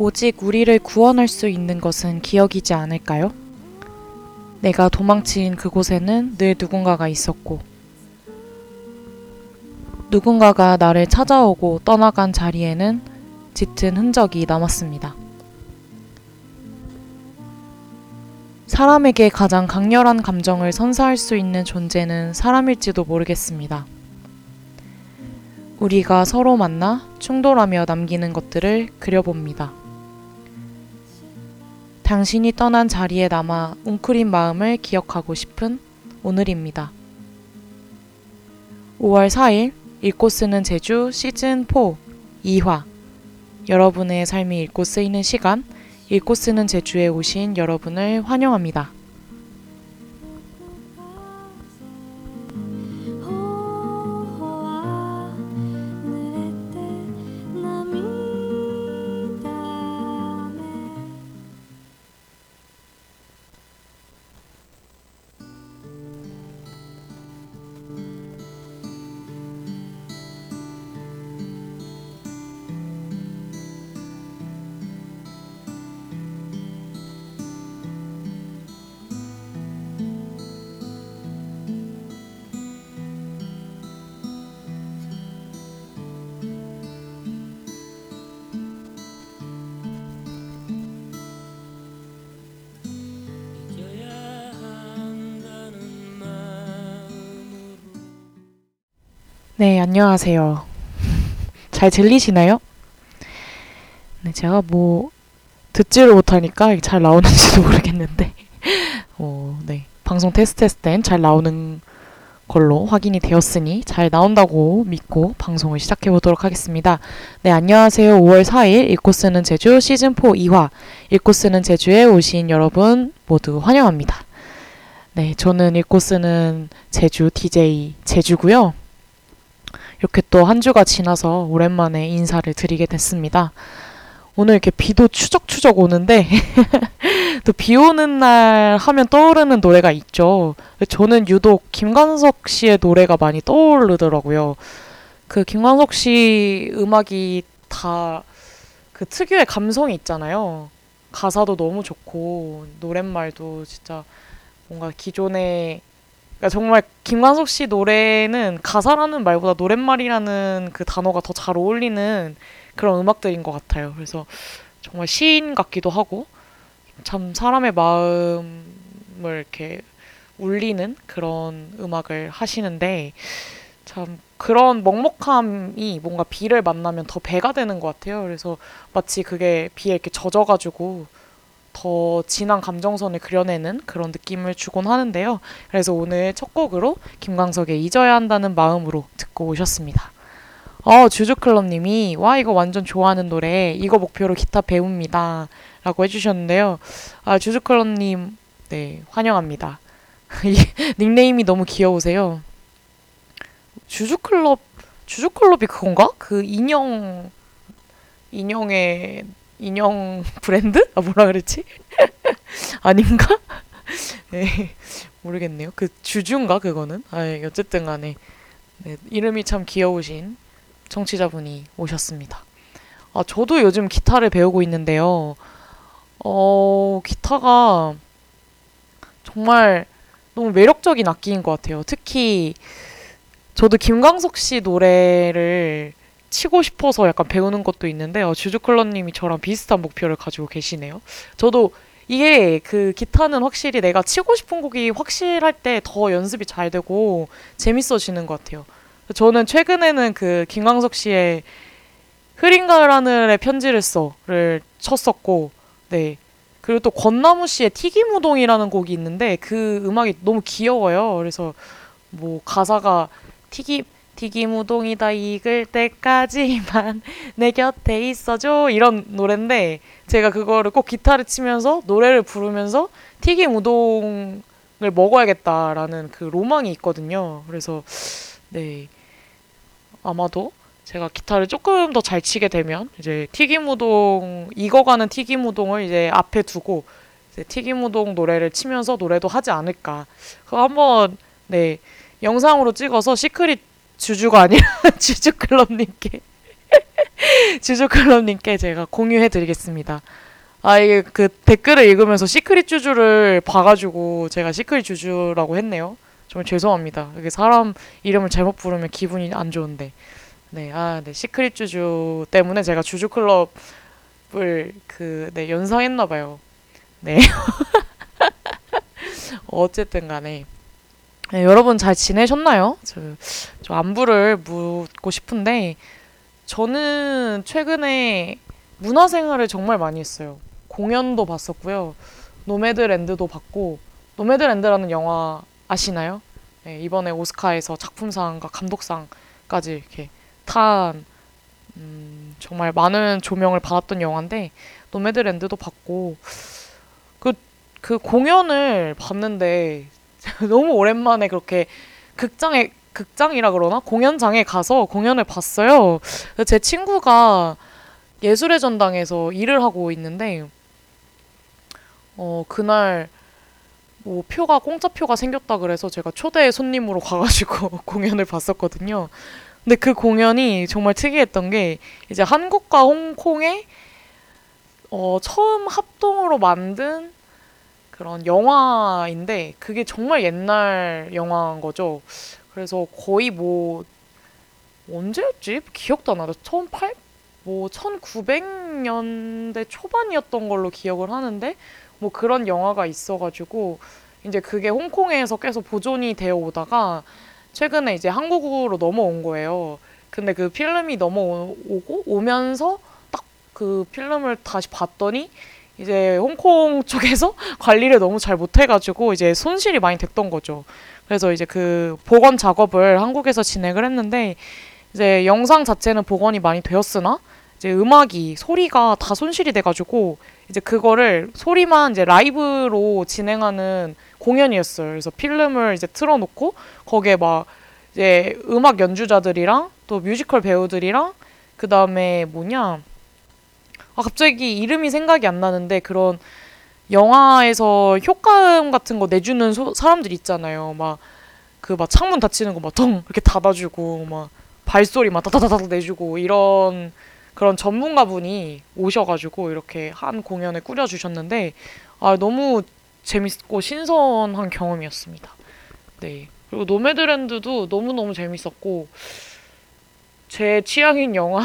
오직 우리를 구원할 수 있는 것은 기억이지 않을까요? 내가 도망친 그곳에는 늘 누군가가 있었고, 누군가가 나를 찾아오고 떠나간 자리에는 짙은 흔적이 남았습니다. 사람에게 가장 강렬한 감정을 선사할 수 있는 존재는 사람일지도 모르겠습니다. 우리가 서로 만나 충돌하며 남기는 것들을 그려봅니다. 당신이 떠난 자리에 남아 웅크린 마음을 기억하고 싶은 오늘입니다. 5월 4일 읽고 쓰는 제주 시즌 4 2화 여러분의 삶이 읽고 쓰이는 시간 읽고 쓰는 제주에 오신 여러분을 환영합니다. 네, 안녕하세요. 잘 들리시나요? 네, 제가 뭐 듣지를 못하니까 잘 나오는지도 모르겠는데, 어, 네, 방송 테스트했을 땐 잘 나오는 걸로 확인이 되었으니 잘 나온다고 믿고 방송을 시작해 보도록 하겠습니다. 네, 안녕하세요. 5월 4일 읽고 쓰는 제주 시즌 4 2화 읽고 쓰는 제주에 오신 여러분 모두 환영합니다. 네, 저는 읽고 쓰는 제주 DJ 제주고요. 이렇게 또 한 주가 지나서 오랜만에 인사를 드리게 됐습니다. 오늘 이렇게 비도 추적추적 오는데 또 비 오는 날 하면 떠오르는 노래가 있죠. 저는 유독 김광석 씨의 노래가 많이 떠오르더라고요. 그 김광석 씨 음악이 다 그 특유의 감성이 있잖아요. 가사도 너무 좋고 노랫말도 진짜 뭔가 기존의 그러니까 정말 김광석 씨 노래는 가사라는 말보다 노랫말이라는 그 단어가 더 잘 어울리는 그런 음악들인 것 같아요. 그래서 정말 시인 같기도 하고 참 사람의 마음을 이렇게 울리는 그런 음악을 하시는데 참 그런 먹먹함이 뭔가 비를 만나면 더 배가 되는 것 같아요. 그래서 마치 그게 비에 이렇게 젖어가지고 더 진한 감정선을 그려내는 그런 느낌을 주곤 하는데요. 그래서 오늘 첫 곡으로 김광석의 잊어야 한다는 마음으로 듣고 오셨습니다. 어, 주주클럽님이 와 이거 완전 좋아하는 노래 이거 목표로 기타 배웁니다 라고 해주셨는데요. 아 주주클럽님 네 환영합니다. 이 닉네임이 너무 귀여우세요. 주주클럽 주주클럽이 그건가? 그 인형 인형의 인형 브랜드? 아 뭐라 그랬지? 아닌가? 네, 모르겠네요. 그 주주인가 그거는? 아 어쨌든 간에 네, 이름이 참 귀여우신 청취자분이 오셨습니다. 아 저도 요즘 기타를 배우고 있는데요. 어 기타가 정말 너무 매력적인 악기인 것 같아요. 특히 저도 김광석 씨 노래를 치고 싶어서 약간 배우는 것도 있는데 어, 주주클럽님이 저랑 비슷한 목표를 가지고 계시네요. 저도 이게 그 기타는 확실히 내가 치고 싶은 곡이 확실할 때 더 연습이 잘 되고 재밌어지는 것 같아요. 저는 최근에는 그 김광석 씨의 흐린 가을 하늘에 편지를 써를 쳤었고, 네. 그리고 또 권나무 씨의 튀김 우동이라는 곡이 있는데 그 음악이 너무 귀여워요. 그래서 뭐 가사가 튀김 튀김 우동이 다 익을 때까지만 내 곁에 있어줘 이런 노래인데 제가 그거를 꼭 기타를 치면서 노래를 부르면서 튀김 우동을 먹어야겠다라는 그 로망이 있거든요. 그래서 네 아마도 제가 기타를 조금 더 잘 치게 되면 이제 튀김 우동 익어가는 튀김 우동을 이제 앞에 두고 이제 튀김 우동 노래를 치면서 노래도 하지 않을까. 그거 한번 네 영상으로 찍어서 시크릿 주주가 아니라 주주클럽님께 주주클럽님께 제가 공유해드리겠습니다. 아 이게 그 댓글을 읽으면서 시크릿 주주를 봐가지고 제가 시크릿 주주라고 했네요. 정말 죄송합니다. 이게 사람 이름을 잘못 부르면 기분이 안 좋은데. 네, 아, 네, 시크릿 주주 때문에 제가 주주 클럽을 그, 네, 연상했나 봐요. 네. 어쨌든 간에. 네, 여러분 잘 지내셨나요? 저, 저 안부를 묻고 싶은데, 저는 최근에 문화 생활을 정말 많이 했어요. 공연도 봤었고요. 노매드랜드도 봤고, 노매드랜드라는 영화 아시나요? 네, 이번에 오스카에서 작품상과 감독상까지 이렇게 탄 음, 정말 많은 조명을 받았던 영화인데 노매드랜드도 봤고 그, 그 공연을 봤는데 너무 오랜만에 그렇게 극장에 극장이라 그러나 공연장에 가서 공연을 봤어요. 제 친구가 예술의 전당에서 일을 하고 있는데 어 그날 뭐 표가 공짜 표가 생겼다 그래서 제가 초대 손님으로 가가지고 공연을 봤었거든요. 근데 그 공연이 정말 특이했던 게 이제 한국과 홍콩의 어, 처음 합동으로 만든 그런 영화인데 그게 정말 옛날 영화인 거죠. 그래서 거의 뭐 언제였지? 기억도 안 나다. 18? 뭐 1900년대 초반이었던 걸로 기억을 하는데 뭐 그런 영화가 있어가지고 이제 그게 홍콩에서 계속 보존이 되어 오다가 최근에 이제 한국으로 넘어온 거예요. 근데 그 필름이 넘어오고 오면서 딱 그 필름을 다시 봤더니 이제 홍콩 쪽에서 관리를 너무 잘 못해가지고 이제 손실이 많이 됐던 거죠. 그래서 이제 그 복원 작업을 한국에서 진행을 했는데 이제 영상 자체는 복원이 많이 되었으나 이제 음악이 소리가 다 손실이 돼가지고 이제 그거를 소리만 이제 라이브로 진행하는 공연이었어요. 그래서 필름을 이제 틀어놓고 거기에 막 이제 음악 연주자들이랑 또 뮤지컬 배우들이랑 그 다음에 뭐냐 아 갑자기 이름이 생각이 안 나는데 그런 영화에서 효과음 같은 거 내주는 소- 사람들 있잖아요. 막 그 막 창문 닫히는 거 막 덩 이렇게 닫아주고 막 발소리 막 다다다다 내주고 이런 그런 전문가분이 오셔가지고 이렇게 한 공연을 꾸려주셨는데 아 너무 재밌고 신선한 경험이었습니다. 네. 그리고 노매드랜드도 너무너무 재밌었고 제 취향인 영화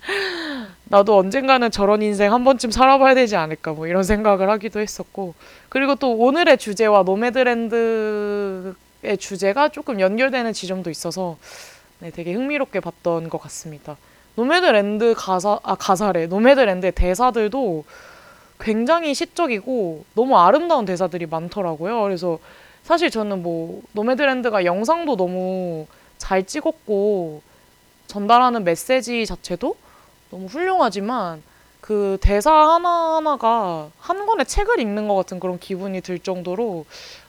나도 언젠가는 저런 인생 한 번쯤 살아봐야 되지 않을까 뭐 이런 생각을 하기도 했었고 그리고 또 오늘의 주제와 노매드랜드의 주제가 조금 연결되는 지점도 있어서 네, 되게 흥미롭게 봤던 것 같습니다. 노매드랜드 가사 아 가사래 노매드랜드의 대사들도 굉장히 시적이고 너무 아름다운 대사들이 많더라고요. 그래서 사실 저는 뭐 노매드랜드가 영상도 너무 잘 찍었고 전달하는 메시지 자체도 너무 훌륭하지만 그 대사 하나하나가 한 권의 책을 읽는 것 같은 그런 기분이 들 정도로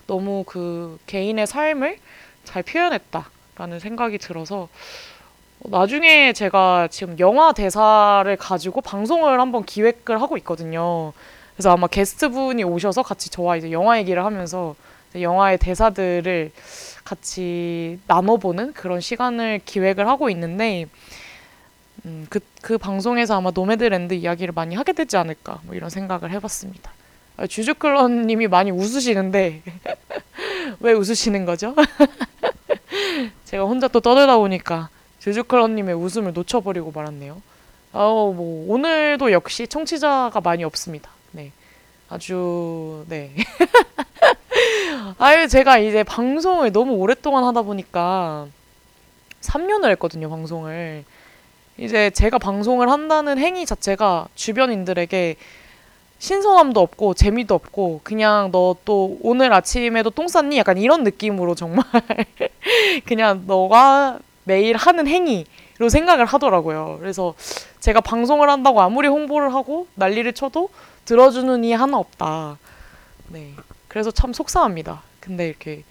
너무 그 개인의 삶을 잘 표현했다라는 생각이 들어서 나중에 제가 지금 영화 대사를 가지고 방송을 한번 기획을 하고 있거든요. 그래서 아마 게스트분이 오셔서 같이 저와 이제 영화 얘기를 하면서 영화의 대사들을 같이 나눠보는 그런 시간을 기획을 하고 있는데, 음, 그, 그 방송에서 아마 노매드랜드 이야기를 많이 하게 되지 않을까, 뭐 이런 생각을 해봤습니다. 아, 주주클런님이 많이 웃으시는데, 왜 웃으시는 거죠? 제가 혼자 또 떠들다 보니까 주주클런님의 웃음을 놓쳐버리고 말았네요. 아우, 뭐, 오늘도 역시 청취자가 많이 없습니다. 네. 아주, 네. 아유, 제가 이제 방송을 너무 오랫동안 하다 보니까 3년을 했거든요, 방송을. 이제 제가 방송을 한다는 행위 자체가 주변인들에게 신선함도 없고 재미도 없고 그냥 너 또 오늘 아침에도 똥 쌌니? 약간 이런 느낌으로 정말 그냥 너가 매일 하는 행위로 생각을 하더라고요. 그래서 제가 방송을 한다고 아무리 홍보를 하고 난리를 쳐도 들어주는 이 하나 없다. 네. 그래서 참 속상합니다. 근데 이렇게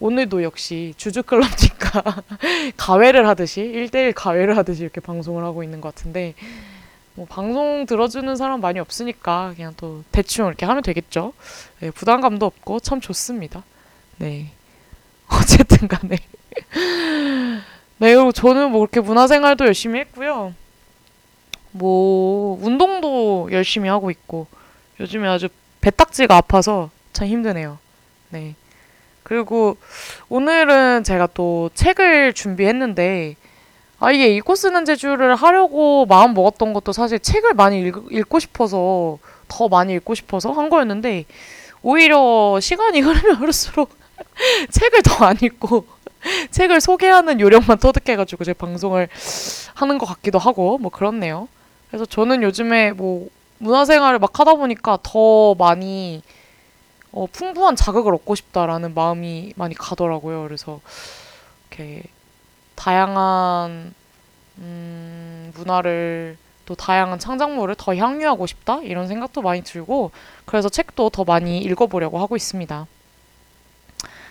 오늘도 역시 주주클럽니까 가회를 하듯이 1대1 가회를 하듯이 이렇게 방송을 하고 있는 것 같은데 뭐 방송 들어주는 사람 많이 없으니까 그냥 또 대충 이렇게 하면 되겠죠. 네, 부담감도 없고 참 좋습니다. 네. 어쨌든 간에 네, 그리고 저는 뭐 그렇게 문화생활도 열심히 했고요. 뭐 운동도 열심히 하고 있고 요즘에 아주 배딱지가 아파서 참 힘드네요. 네. 그리고 오늘은 제가 또 책을 준비했는데 아 이게 읽고 쓰는 제주를 하려고 마음 먹었던 것도 사실 책을 많이 읽, 읽고 싶어서 더 많이 읽고 싶어서 한 거였는데 오히려 시간이 흐르면 흐를수록 책을 더 안 읽고 책을 소개하는 요령만 터득해가지고 제 방송을 하는 것 같기도 하고 뭐 그렇네요. 그래서 저는 요즘에 뭐 문화생활을 막 하다 보니까 더 많이 어, 풍부한 자극을 얻고 싶다라는 마음이 많이 가더라고요. 그래서 이렇게 다양한 음, 문화를 또 다양한 창작물을 더 향유하고 싶다 이런 생각도 많이 들고 그래서 책도 더 많이 읽어보려고 하고 있습니다.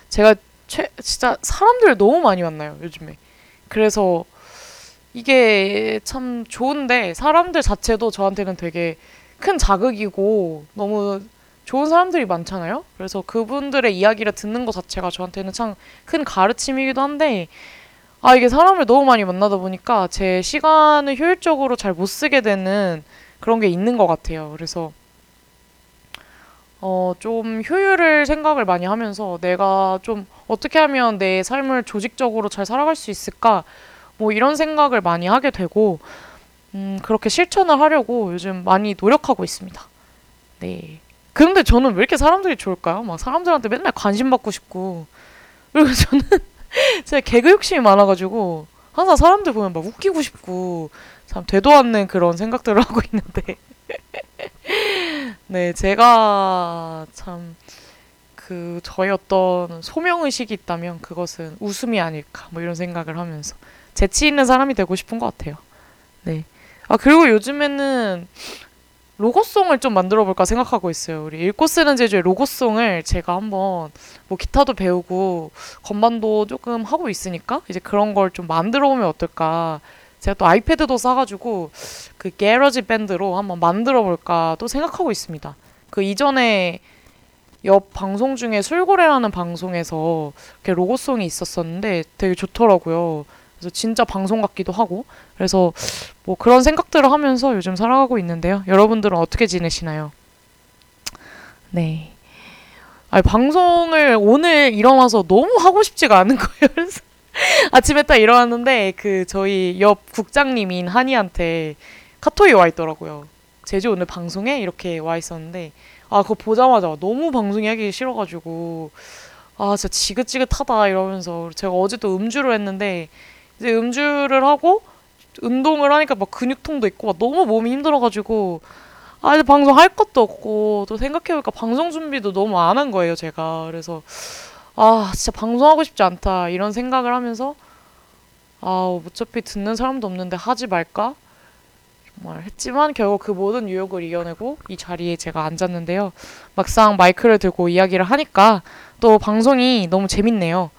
제가 최, 진짜 사람들 너무 많이 만나요 요즘에. 그래서 이게 참 좋은데 사람들 자체도 저한테는 되게 큰 자극이고 너무 좋은 사람들이 많잖아요. 그래서 그분들의 이야기를 듣는 것 자체가 저한테는 참 큰 가르침이기도 한데 아 이게 사람을 너무 많이 만나다 보니까 제 시간을 효율적으로 잘 못 쓰게 되는 그런 게 있는 것 같아요. 그래서 어, 좀 효율을 생각을 많이 하면서 내가 좀 어떻게 하면 내 삶을 조직적으로 잘 살아갈 수 있을까? 뭐 이런 생각을 많이 하게 되고, 음, 그렇게 실천을 하려고 요즘 많이 노력하고 있습니다. 네. 근데 저는 왜 이렇게 사람들이 좋을까요? 막 사람들한테 맨날 관심 받고 싶고, 그리고 저는 제가 개그 욕심이 많아가지고, 항상 사람들 보면 막 웃기고 싶고, 참 되도 않는 그런 생각들을 하고 있는데, 네, 제가 참 그 저의 어떤 소명 의식이 있다면 그것은 웃음이 아닐까 뭐 이런 생각을 하면서 재치 있는 사람이 되고 싶은 것 같아요. 네. 아 그리고 요즘에는 로고송을 좀 만들어 볼까 생각하고 있어요. 우리 읽고 쓰는 제주의 로고송을 제가 한번 뭐 기타도 배우고 건반도 조금 하고 있으니까 이제 그런 걸 좀 만들어 보면 어떨까. 제가 또 아이패드도 싸가지고 그 게러지 밴드로 한번 만들어 볼까 또 생각하고 있습니다. 그 이전에 옆 방송 중에 술고래라는 방송에서 이렇게 로고송이 있었었는데 되게 좋더라고요. 그래서 진짜 방송 같기도 하고 그래서 뭐 그런 생각들을 하면서 요즘 살아가고 있는데요. 여러분들은 어떻게 지내시나요? 네. 아니, 방송을 오늘 일어나서 너무 하고 싶지가 않은 거예요. 아침에 딱 일어났는데 그 저희 옆 국장님인 한이한테 카톡이 와 있더라고요. 제주 오늘 방송에 이렇게 와 있었는데 아 그거 보자마자 너무 방송이 하기 싫어가지고 아 진짜 지긋지긋하다 이러면서 제가 어제도 음주를 했는데 이제 음주를 하고 운동을 하니까 막 근육통도 있고 막 너무 몸이 힘들어가지고 아 이제 방송 할 것도 없고 또 생각해보니까 방송 준비도 너무 안 한 거예요 제가. 그래서 아 진짜 방송하고 싶지 않다 이런 생각을 하면서 아 어차피 듣는 사람도 없는데 하지 말까? 정말 했지만 결국 그 모든 유혹을 이겨내고 이 자리에 제가 앉았는데요. 막상 마이크를 들고 이야기를 하니까 또 방송이 너무 재밌네요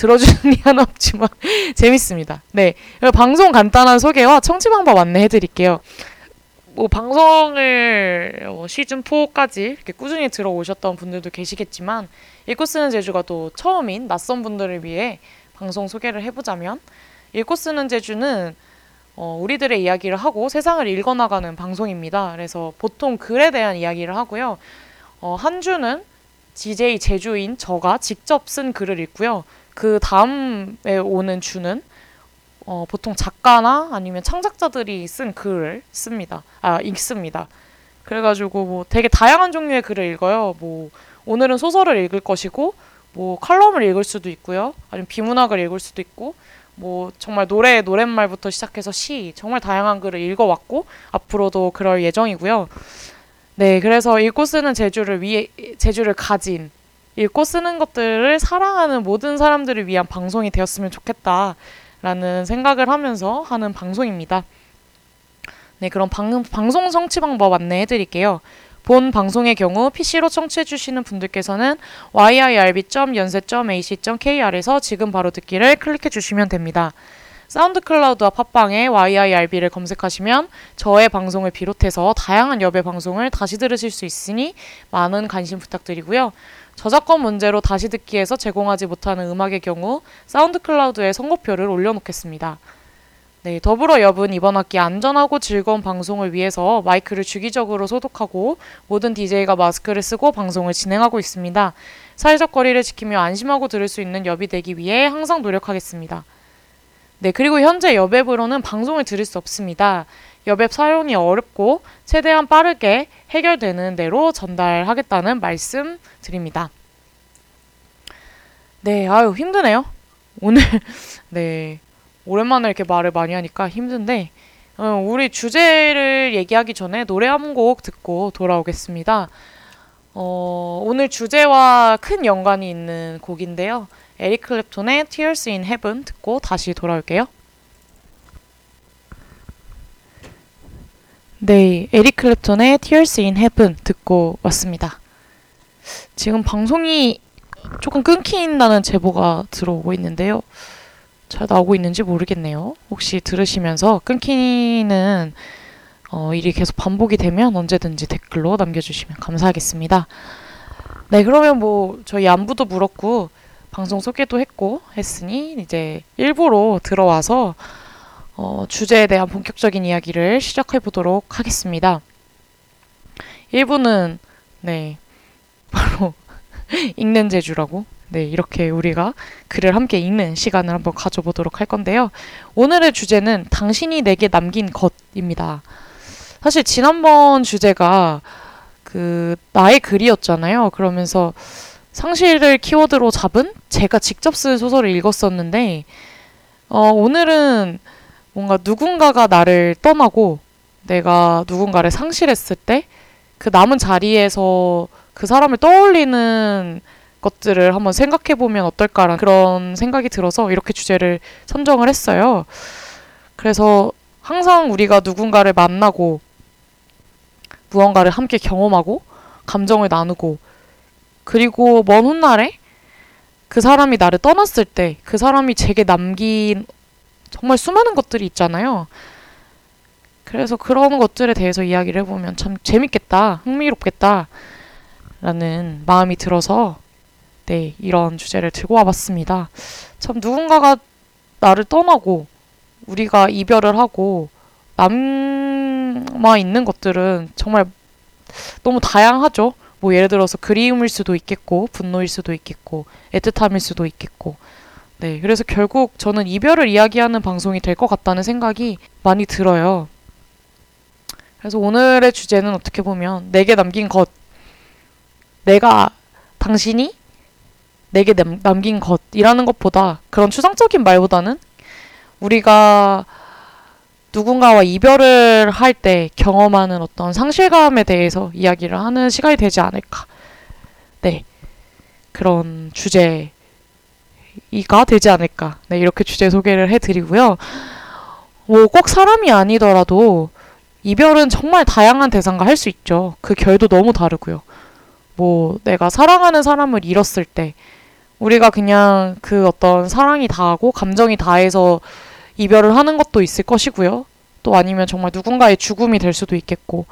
들어주는 이 하나 없지만 재밌습니다 네 방송 간단한 소개와 청취 방법 안내해 드릴게요 뭐 방송을 어, 시즌 4까지 이렇게 꾸준히 들어오셨던 분들도 계시겠지만 읽고 쓰는 제주가 또 처음인 낯선 분들을 위해 방송 소개를 해보자면 읽고 쓰는 제주는 어, 우리들의 이야기를 하고 세상을 읽어나가는 방송입니다. 그래서 보통 글에 대한 이야기를 하고요. 어, 한 주는 DJ 제주인 저가 직접 쓴 글을 읽고요. 그 다음에 오는 주는 어, 보통 작가나 아니면 창작자들이 쓴 글을 씁니다. 아, 읽습니다. 그래가지고 뭐 되게 다양한 종류의 글을 읽어요. 뭐 오늘은 소설을 읽을 것이고 뭐 칼럼을 읽을 수도 있고요. 아니면 비문학을 읽을 수도 있고 뭐 정말 노래 노랫말부터 시작해서 시 정말 다양한 글을 읽어왔고 앞으로도 그럴 예정이고요. 네, 그래서 읽고 쓰는 제주를 위해 제주를 가진 읽고 쓰는 것들을 사랑하는 모든 사람들을 위한 방송이 되었으면 좋겠다라는 생각을 하면서 하는 방송입니다. 네, 그럼 방, 방송 청취 방법 안내해 드릴게요. 본 방송의 경우 PC로 청취해 주시는 분들께서는 yirb.연세.ac.kr에서 지금 바로 듣기를 클릭해 주시면 됩니다. 사운드 클라우드와 팟빵에 yirb를 검색하시면 저의 방송을 비롯해서 다양한 여배 방송을 다시 들으실 수 있으니 많은 관심 부탁드리고요. 저작권 문제로 다시 듣기에서 제공하지 못하는 음악의 경우 사운드 클라우드에 선고표를 올려놓겠습니다. 네, 더불어 엽은 이번 학기 안전하고 즐거운 방송을 위해서 마이크를 주기적으로 소독하고 모든 DJ가 마스크를 쓰고 방송을 진행하고 있습니다. 사회적 거리를 지키며 안심하고 들을 수 있는 엽이 되기 위해 항상 노력하겠습니다. 네, 그리고 현재 여앱으로는 방송을 들을 수 없습니다. 여앱 사용이 어렵고 최대한 빠르게 해결되는 대로 전달하겠다는 말씀 드립니다. 네, 아유, 힘드네요. 오늘, 네, 오랜만에 이렇게 말을 많이 하니까 힘든데, 어, 우리 주제를 얘기하기 전에 노래 한 곡 듣고 돌아오겠습니다. 어, 오늘 주제와 큰 연관이 있는 곡인데요. 에릭 클랩톤의 Tears in Heaven 듣고 다시 돌아올게요. 네, 에릭 클랩톤의 Tears in Heaven 듣고 왔습니다. 지금 방송이 조금 끊긴다는 제보가 들어오고 있는데요. 잘 나오고 있는지 모르겠네요. 혹시 들으시면서 끊기는 어, 일이 계속 반복이 되면 언제든지 댓글로 남겨주시면 감사하겠습니다. 네, 그러면 뭐 저희 안부도 물었고 방송 소개도 했고 했으니 이제 일부로 들어와서 어, 주제에 대한 본격적인 이야기를 시작해 보도록 하겠습니다. 1부는 네 바로 읽는 재주라고 네 이렇게 우리가 글을 함께 읽는 시간을 한번 가져보도록 할 건데요. 오늘의 주제는 당신이 내게 남긴 것입니다. 사실 지난번 주제가 그 나의 글이었잖아요. 그러면서 상실을 키워드로 잡은 제가 직접 쓴 소설을 읽었었는데 어, 오늘은 뭔가 누군가가 나를 떠나고 내가 누군가를 상실했을 때 그 남은 자리에서 그 사람을 떠올리는 것들을 한번 생각해 보면 어떨까라는 그런 생각이 들어서 이렇게 주제를 선정을 했어요. 그래서 항상 우리가 누군가를 만나고 무언가를 함께 경험하고 감정을 나누고 그리고 먼 훗날에 그 사람이 나를 떠났을 때 그 사람이 제게 남긴 정말 수많은 것들이 있잖아요. 그래서 그런 것들에 대해서 이야기를 해보면 참 재밌겠다, 흥미롭겠다, 라는 마음이 들어서, 네, 이런 주제를 들고 와봤습니다. 참 누군가가 나를 떠나고, 우리가 이별을 하고, 남아 있는 것들은 정말 너무 다양하죠. 뭐 예를 들어서 그리움일 수도 있겠고, 분노일 수도 있겠고, 애틋함일 수도 있겠고, 네, 그래서 결국 저는 이별을 이야기하는 방송이 될 것 같다는 생각이 많이 들어요. 그래서 오늘의 주제는 어떻게 보면 내게 남긴 것, 내가 당신이 내게 남, 남긴 것이라는 것보다 그런 추상적인 말보다는 우리가 누군가와 이별을 할 때 경험하는 어떤 상실감에 대해서 이야기를 하는 시간이 되지 않을까. 네. 그런 주제 이가 되지 않을까. 네, 이렇게 주제 소개를 해드리고요. 뭐 꼭 사람이 아니더라도 이별은 정말 다양한 대상과 할 수 있죠. 그 결도 너무 다르고요. 뭐 내가 사랑하는 사람을 잃었을 때 우리가 그냥 그 어떤 사랑이 다하고 감정이 다해서 이별을 하는 것도 있을 것이고요. 또 아니면 정말 누군가의 죽음이 될 수도 있겠고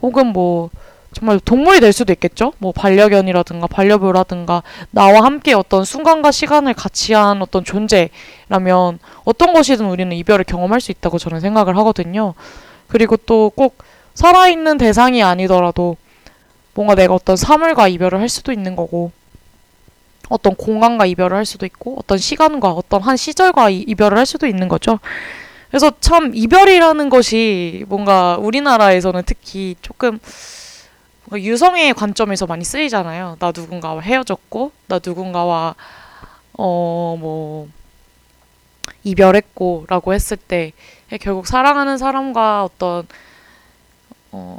혹은 뭐 정말 동물이 될 수도 있겠죠. 뭐 반려견이라든가 반려묘라든가 나와 함께 어떤 순간과 시간을 같이 한 어떤 존재라면 어떤 것이든 우리는 이별을 경험할 수 있다고 저는 생각을 하거든요. 그리고 또 꼭 살아있는 대상이 아니더라도 뭔가 내가 어떤 사물과 이별을 할 수도 있는 거고 어떤 공간과 이별을 할 수도 있고 어떤 시간과 어떤 한 시절과 이- 이별을 할 수도 있는 거죠. 그래서 참 이별이라는 것이 뭔가 우리나라에서는 특히 조금 유성의 관점에서 많이 쓰이잖아요. 나 누군가와 헤어졌고, 나 누군가와 어 뭐 이별했고라고 했을 때 결국 사랑하는 사람과 어떤 어,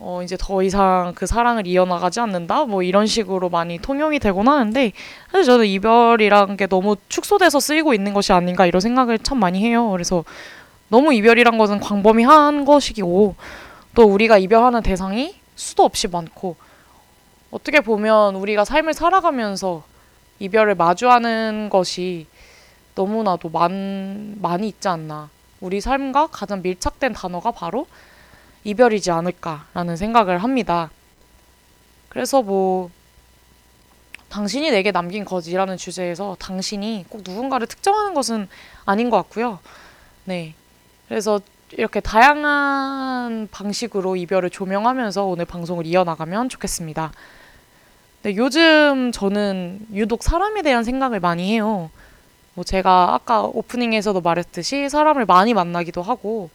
어 이제 더 이상 그 사랑을 이어나가지 않는다 뭐 이런 식으로 많이 통용이 되곤 하는데 사실 저는 이별이란 게 너무 축소돼서 쓰이고 있는 것이 아닌가 이런 생각을 참 많이 해요. 그래서 너무 이별이란 것은 광범위한 것이고 또 우리가 이별하는 대상이 수도 없이 많고 어떻게 보면 우리가 삶을 살아가면서 이별을 마주하는 것이 너무나도 많, 많이 있지 않나. 우리 삶과 가장 밀착된 단어가 바로 이별이지 않을까라는 생각을 합니다. 그래서 뭐 당신이 내게 남긴 것이라는 주제에서 당신이 꼭 누군가를 특정하는 것은 아닌 것 같고요. 네. 그래서 이렇게 다양한 방식으로 이별을 조명하면서 오늘 방송을 이어나가면 좋겠습니다. 네, 요즘 저는 유독 사람에 대한 생각을 많이 해요. 뭐 제가 아까 오프닝에서도 말했듯이 사람을 많이 만나기도 하고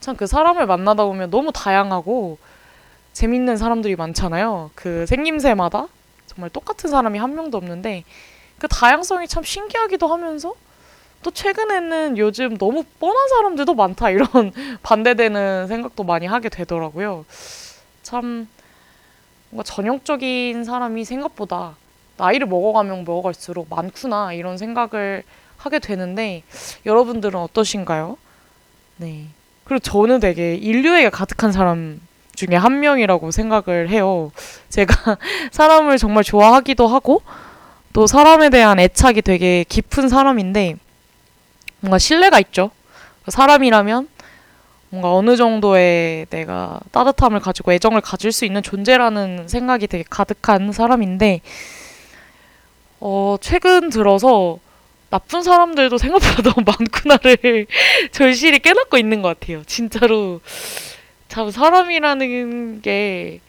참 그 사람을 만나다 보면 너무 다양하고 재밌는 사람들이 많잖아요. 그 생김새마다 정말 똑같은 사람이 한 명도 없는데 그 다양성이 참 신기하기도 하면서 또 최근에는 요즘 너무 뻔한 사람들도 많다 이런 반대되는 생각도 많이 하게 되더라고요. 참 뭔가 전형적인 사람이 생각보다 나이를 먹어가면 먹어갈수록 많구나 이런 생각을 하게 되는데 여러분들은 어떠신가요? 네. 그리고 저는 되게 인류애가 가득한 사람 중에 한 명이라고 생각을 해요. 제가 사람을 정말 좋아하기도 하고 또 사람에 대한 애착이 되게 깊은 사람인데 뭔가 신뢰가 있죠. 사람이라면 뭔가 어느 정도의 내가 따뜻함을 가지고 애정을 가질 수 있는 존재라는 생각이 되게 가득한 사람인데 어, 최근 들어서 나쁜 사람들도 생각보다 너무 많구나를 절실히 깨닫고 있는 것 같아요. 진짜로 참 사람이라는 게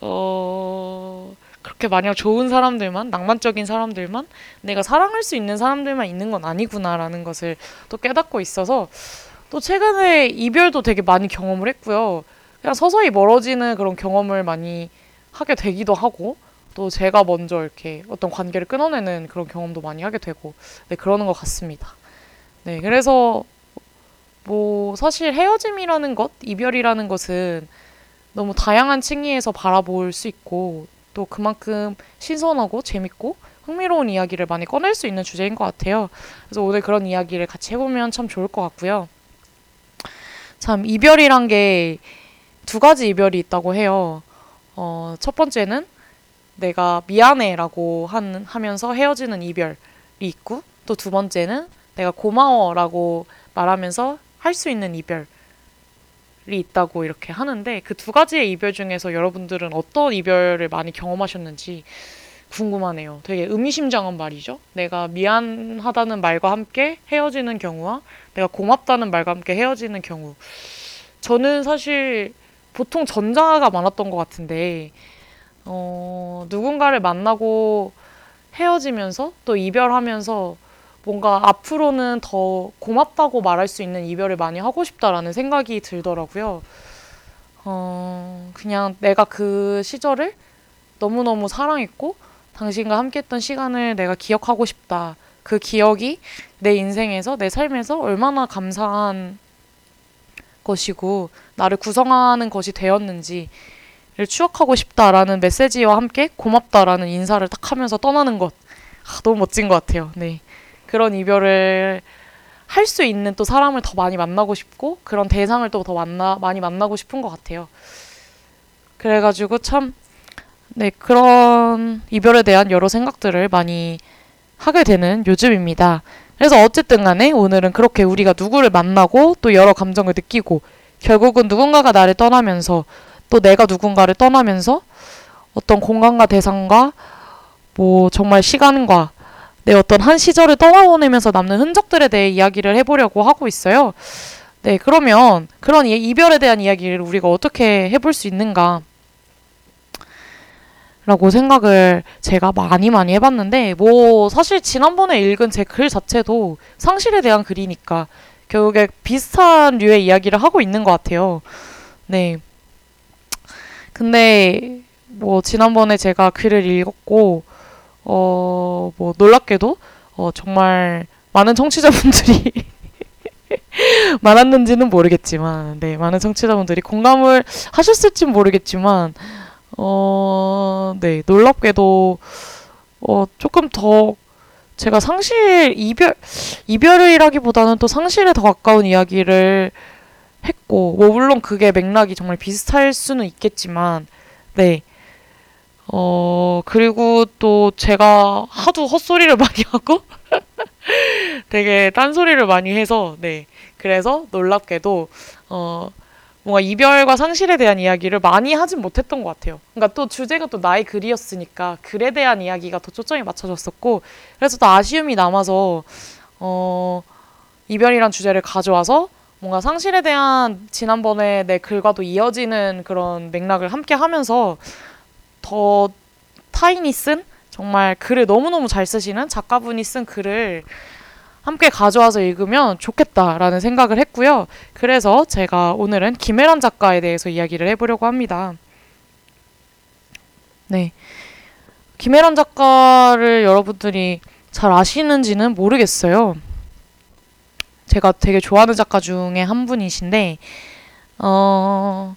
어, 그렇게 마냥 좋은 사람들만 낭만적인 사람들만 내가 사랑할 수 있는 사람들만 있는 건 아니구나라는 것을 또 깨닫고 있어서 또 최근에 이별도 되게 많이 경험을 했고요. 그냥 서서히 멀어지는 그런 경험을 많이 하게 되기도 하고 또 제가 먼저 이렇게 어떤 관계를 끊어내는 그런 경험도 많이 하게 되고 네 그러는 것 같습니다. 네 그래서 뭐 사실 헤어짐이라는 것, 이별이라는 것은 너무 다양한 층위에서 바라볼 수 있고 또 그만큼 신선하고 재밌고 흥미로운 이야기를 많이 꺼낼 수 있는 주제인 것 같아요. 그래서 오늘 그런 이야기를 같이 해보면 참 좋을 것 같고요. 참 이별이란 게 두 가지 이별이 있다고 해요. 어, 첫 번째는 내가 미안해라고 한, 하면서 헤어지는 이별이 있고 또 두 번째는 내가 고마워라고 말하면서 할 수 있는 이별이 있다고 이렇게 하는데 그 두 가지의 이별 중에서 여러분들은 어떤 이별을 많이 경험하셨는지 궁금하네요. 되게 의미심장한 말이죠. 내가 미안하다는 말과 함께 헤어지는 경우와 내가 고맙다는 말과 함께 헤어지는 경우. 저는 사실 보통 전자가 많았던 것 같은데, 어, 누군가를 만나고 헤어지면서 또 이별하면서 뭔가 앞으로는 더 고맙다고 말할 수 있는 이별을 많이 하고 싶다라는 생각이 들더라고요. 어, 그냥 내가 그 시절을 너무너무 사랑했고, 당신과 함께했던 시간을 내가 기억하고 싶다. 그 기억이 내 인생에서, 내 삶에서 얼마나 감사한 것이고, 나를 구성하는 것이 되었는지를 추억하고 싶다라는 메시지와 함께 고맙다라는 인사를 딱 하면서 떠나는 것. 아, 너무 멋진 것 같아요. 네. 그런 이별을 할 수 있는 또 사람을 더 많이 만나고 싶고, 그런 대상을 또 더 만나, 많이 만나고 싶은 것 같아요. 그래가지고 참, 네, 그런 이별에 대한 여러 생각들을 많이 하게 되는 요즘입니다. 그래서 어쨌든 간에 오늘은 그렇게 우리가 누구를 만나고 또 여러 감정을 느끼고 결국은 누군가가 나를 떠나면서 또 내가 누군가를 떠나면서 어떤 공간과 대상과 뭐 정말 시간과 내 어떤 한 시절을 떠나보내면서 남는 흔적들에 대해 이야기를 해보려고 하고 있어요. 네, 그러면 그런 이- 이별에 대한 이야기를 우리가 어떻게 해볼 수 있는가? 라고 생각을 제가 많이 많이 해봤는데, 뭐, 사실 지난번에 읽은 제 글 자체도 상실에 대한 글이니까 결국에 비슷한 류의 이야기를 하고 있는 것 같아요. 네. 근데, 뭐, 지난번에 제가 글을 읽었고, 어, 뭐, 놀랍게도, 어, 정말 많은 청취자분들이 많았는지는 모르겠지만, 네, 많은 청취자분들이 공감을 하셨을진 모르겠지만, 어, 네, 놀랍게도, 어, 조금 더, 제가 상실, 이별, 이별이라기보다는 또 상실에 더 가까운 이야기를 했고, 뭐, 물론 그게 맥락이 정말 비슷할 수는 있겠지만, 네. 어, 그리고 또 제가 하도 헛소리를 많이 하고, 되게 딴소리를 많이 해서, 네. 그래서 놀랍게도, 어, 뭔가 이별과 상실에 대한 이야기를 많이 하진 못했던 것 같아요. 그러니까 또 주제가 또 나의 글이었으니까 글에 대한 이야기가 더 초점이 맞춰졌었고, 그래서 또 아쉬움이 남아서, 어, 이별이란 주제를 가져와서 뭔가 상실에 대한 지난번에 내 글과도 이어지는 그런 맥락을 함께 하면서 더 타인이 쓴 정말 글을 너무너무 잘 쓰시는 작가분이 쓴 글을 함께 가져와서 읽으면 좋겠다라는 생각을 했고요. 그래서 제가 오늘은 김혜란 작가에 대해서 이야기를 해보려고 합니다. 네. 김혜란 작가를 여러분들이 잘 아시는지는 모르겠어요. 제가 되게 좋아하는 작가 중에 한 분이신데, 어,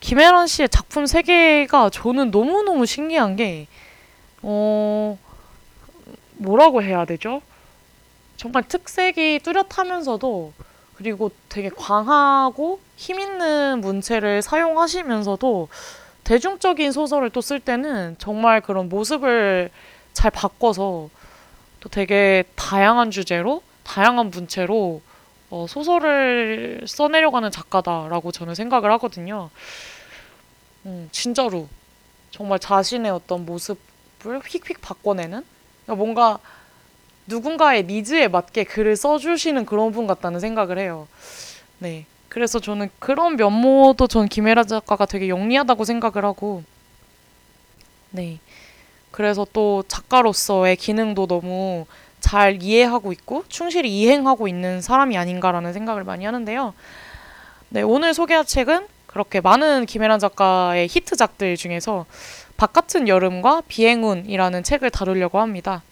김혜란 씨의 작품 세계가 저는 너무너무 신기한 게, 어, 뭐라고 해야 되죠? 정말 특색이 뚜렷하면서도, 그리고 되게 광하고 힘 있는 문체를 사용하시면서도, 대중적인 소설을 또 쓸 때는 정말 그런 모습을 잘 바꿔서 또 되게 다양한 주제로 다양한 문체로 어, 소설을 써내려가는 작가다라고 저는 생각을 하거든요. 음, 진짜로 정말 자신의 어떤 모습을 휙휙 바꿔내는 그러니까 뭔가 누군가의 니즈에 맞게 글을 써주시는 그런 분 같다는 생각을 해요. 네. 그래서 저는 그런 면모도 전 김혜라 작가가 되게 영리하다고 생각을 하고, 네. 그래서 또 작가로서의 기능도 너무 잘 이해하고 있고 충실히 이행하고 있는 사람이 아닌가라는 생각을 많이 하는데요. 네, 오늘 소개할 책은 그렇게 많은 김혜란 작가의 히트작들 중에서 바깥은 여름과 비행운이라는 책을 다루려고 합니다.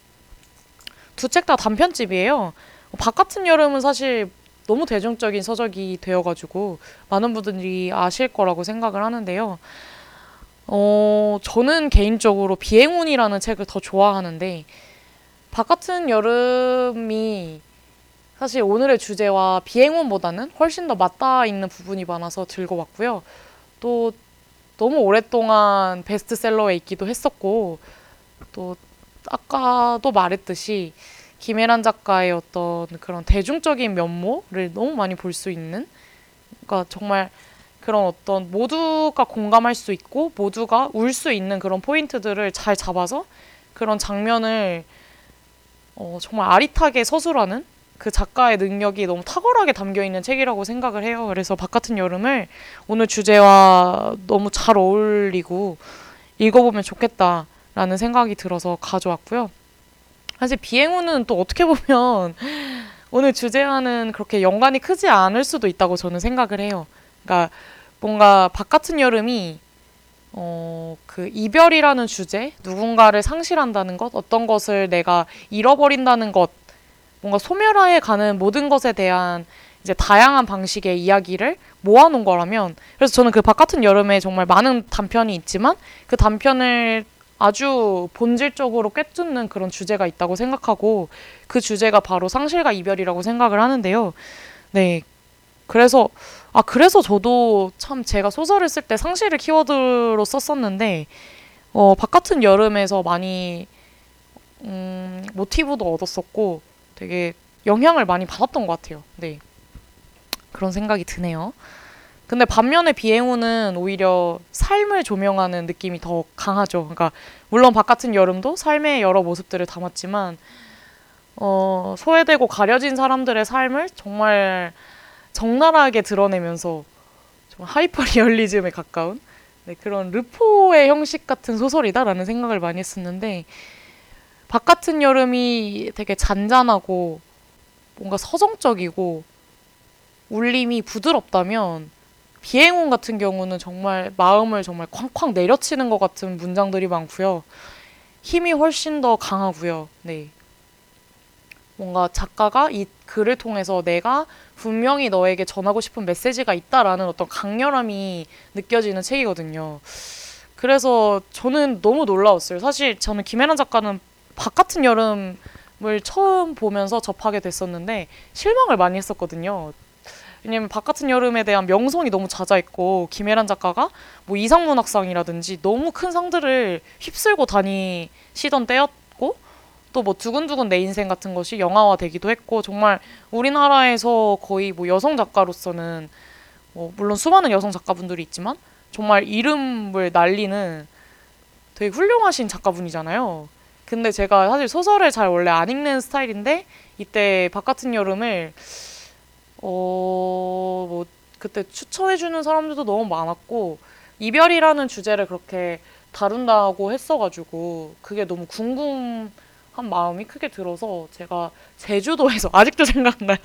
두 책 다 단편집이에요. 바깥은 여름은 사실 너무 대중적인 서적이 되어가지고 많은 분들이 아실 거라고 생각을 하는데요. 어, 저는 개인적으로 비행운이라는 책을 더 좋아하는데, 바깥은 여름이 사실 오늘의 주제와 비행운보다는 훨씬 더 맞닿아 있는 부분이 많아서 왔고요. 또 너무 오랫동안 베스트셀러에 있기도 했었고, 또 아까도 말했듯이 김혜란 작가의 어떤 그런 대중적인 면모를 너무 많이 볼 수 있는, 그러니까 정말 그런 어떤 모두가 공감할 수 있고 모두가 울 수 있는 그런 포인트들을 잘 잡아서 그런 장면을 어, 정말 아릿하게 서술하는 그 작가의 능력이 너무 탁월하게 담겨 있는 책이라고 생각을 해요. 그래서 바깥은 여름을 오늘 주제와 너무 잘 어울리고 읽어보면 좋겠다라는 생각이 들어서 가져왔고요. 사실 비행운은 또 어떻게 보면 오늘 주제와는 그렇게 연관이 크지 않을 수도 있다고 저는 생각을 해요. 그러니까 뭔가 바깥은 여름이 어, 그 이별이라는 주제, 누군가를 상실한다는 것, 어떤 것을 내가 잃어버린다는 것, 뭔가 소멸하에 가는 모든 것에 대한 이제 다양한 방식의 이야기를 모아놓은 거라면, 그래서 저는 그 바깥은 여름에 정말 많은 단편이 있지만 그 단편을 아주 본질적으로 꿰뚫는 그런 주제가 있다고 생각하고 그 주제가 바로 상실과 이별이라고 생각을 하는데요. 네. 그래서 아 그래서 저도 참 제가 소설을 쓸 때 상실을 키워드로 썼었는데 어 바깥은 여름에서 많이 음 모티브도 얻었었고 되게 영향을 많이 받았던 것 같아요. 네. 그런 생각이 드네요. 근데 반면에 비행우는 오히려 삶을 조명하는 느낌이 더 강하죠. 그러니까 물론 바깥은 여름도 삶의 여러 모습들을 담았지만 어, 소외되고 가려진 사람들의 삶을 정말 적나라하게 드러내면서 좀 하이퍼 리얼리즘에 가까운 네, 그런 르포의 형식 같은 소설이다라는 생각을 많이 했었는데 바깥은 여름이 되게 잔잔하고 뭔가 서정적이고 울림이 부드럽다면 비행운 같은 경우는 정말 마음을 정말 쾅쾅 내려치는 것 같은 문장들이 많고요. 힘이 훨씬 더 강하고요. 네. 뭔가 작가가 이 글을 통해서 내가 분명히 너에게 전하고 싶은 메시지가 있다라는 어떤 강렬함이 느껴지는 책이거든요. 그래서 저는 너무 놀라웠어요. 사실 저는 김혜란 작가는 바깥은 여름을 처음 보면서 접하게 됐었는데 실망을 많이 했었거든요. 왜냐면 바깥은 여름에 대한 명성이 너무 잦아있고 김혜란 작가가 뭐 이상문학상이라든지 너무 큰 상들을 휩쓸고 다니시던 때였고 또 뭐 두근두근 내 인생 같은 것이 영화화 되기도 했고 정말 우리나라에서 거의 뭐 여성 작가로서는 뭐 물론 수많은 여성 작가분들이 있지만 정말 이름을 날리는 되게 훌륭하신 작가분이잖아요. 근데 제가 사실 소설을 잘 원래 안 읽는 스타일인데 이때 바깥은 여름을 어, 뭐 그때 추천해 주는 사람들도 너무 많았고 이별이라는 주제를 그렇게 다룬다고 했어가지고 그게 너무 궁금 한 마음이 크게 들어서 제가 제주도에서 아직도 생각나요.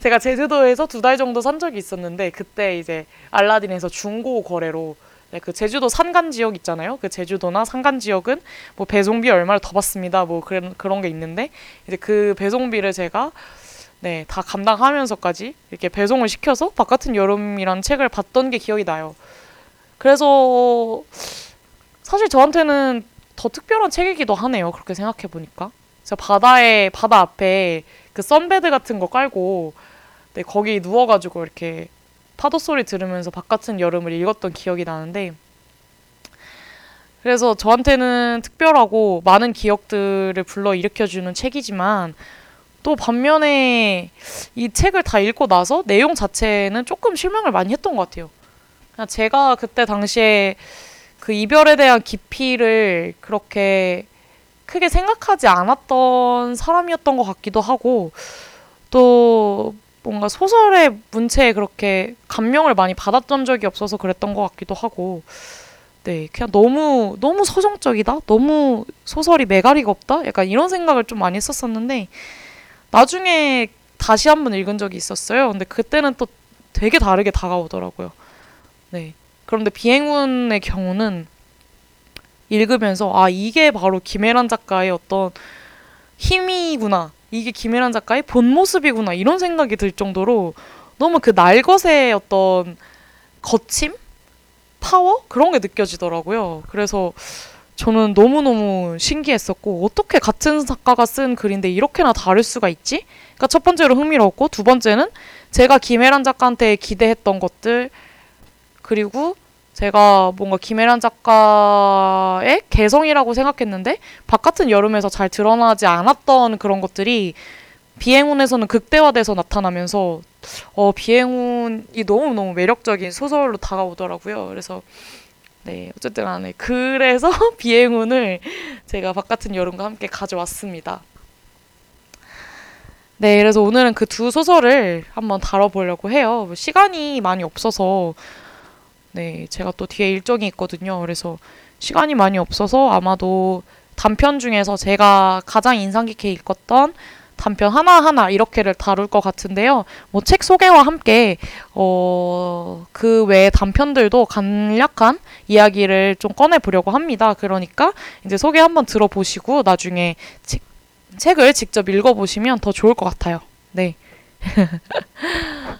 제가 제주도에서 두 달 정도 산 적이 있었는데 그때 이제 알라딘에서 중고 거래로 네, 그 제주도 산간 지역 있잖아요. 그 제주도나 산간 지역은 뭐 배송비 얼마를 더 받습니다. 뭐 그런 그런 게 있는데 이제 그 배송비를 제가 네, 다 감당하면서까지 이렇게 배송을 시켜서 바깥은 여름이라는 책을 봤던 게 기억이 나요. 그래서 사실 저한테는 더 특별한 책이기도 하네요. 그렇게 생각해 보니까. 제가 바다에 바다 앞에 그 선베드 같은 거 깔고 네, 거기 누워가지고 이렇게 파도 소리 들으면서 바깥은 여름을 읽었던 기억이 나는데 그래서 저한테는 특별하고 많은 기억들을 불러 일으켜주는 책이지만 또 반면에 이 책을 다 읽고 나서 내용 자체는 조금 실망을 많이 했던 것 같아요. 제가 그때 당시에 그 이별에 대한 깊이를 그렇게 크게 생각하지 않았던 사람이었던 것 같기도 하고 또 뭔가 소설의 문체에 그렇게 감명을 많이 받았던 적이 없어서 그랬던 것 같기도 하고 네 그냥 너무 너무 서정적이다? 너무 소설이 매가리가 없다? 약간 이런 생각을 좀 많이 했었었는데 나중에 다시 한번 읽은 적이 있었어요. 근데 그때는 또 되게 다르게 다가오더라고요. 네 그런데 비행운의 경우는 읽으면서 아 이게 바로 김혜란 작가의 어떤 힘이구나 이게 김혜란 작가의 본 모습이구나 이런 생각이 들 정도로 너무 그 날것의 어떤 거침? 파워? 그런 게 느껴지더라고요. 그래서 저는 너무너무 신기했었고 어떻게 같은 작가가 쓴 글인데 이렇게나 다를 수가 있지? 그러니까 첫 번째로 흥미로웠고 두 번째는 제가 김혜란 작가한테 기대했던 것들 그리고 제가 뭔가 김혜란 작가의 개성이라고 생각했는데 바깥은 여름에서 잘 드러나지 않았던 그런 것들이 비행운에서는 극대화돼서 나타나면서 어 비행운이 너무너무 매력적인 소설로 다가오더라고요. 그래서 네 어쨌든 간에 그래서 비행운을 제가 바깥은 여름과 함께 가져왔습니다. 네, 그래서 오늘은 그 두 소설을 한번 다뤄보려고 해요. 시간이 많이 없어서 네, 제가 또 뒤에 일정이 있거든요. 그래서 시간이 많이 없어서 아마도 단편 중에서 제가 가장 인상 깊게 읽었던 단편 하나하나 이렇게를 다룰 것 같은데요. 뭐 책 소개와 함께 어, 그 외의 단편들도 간략한 이야기를 좀 꺼내 보려고 합니다. 그러니까 이제 소개 한번 들어보시고 나중에 책, 책을 직접 읽어 보시면 더 좋을 것 같아요. 네.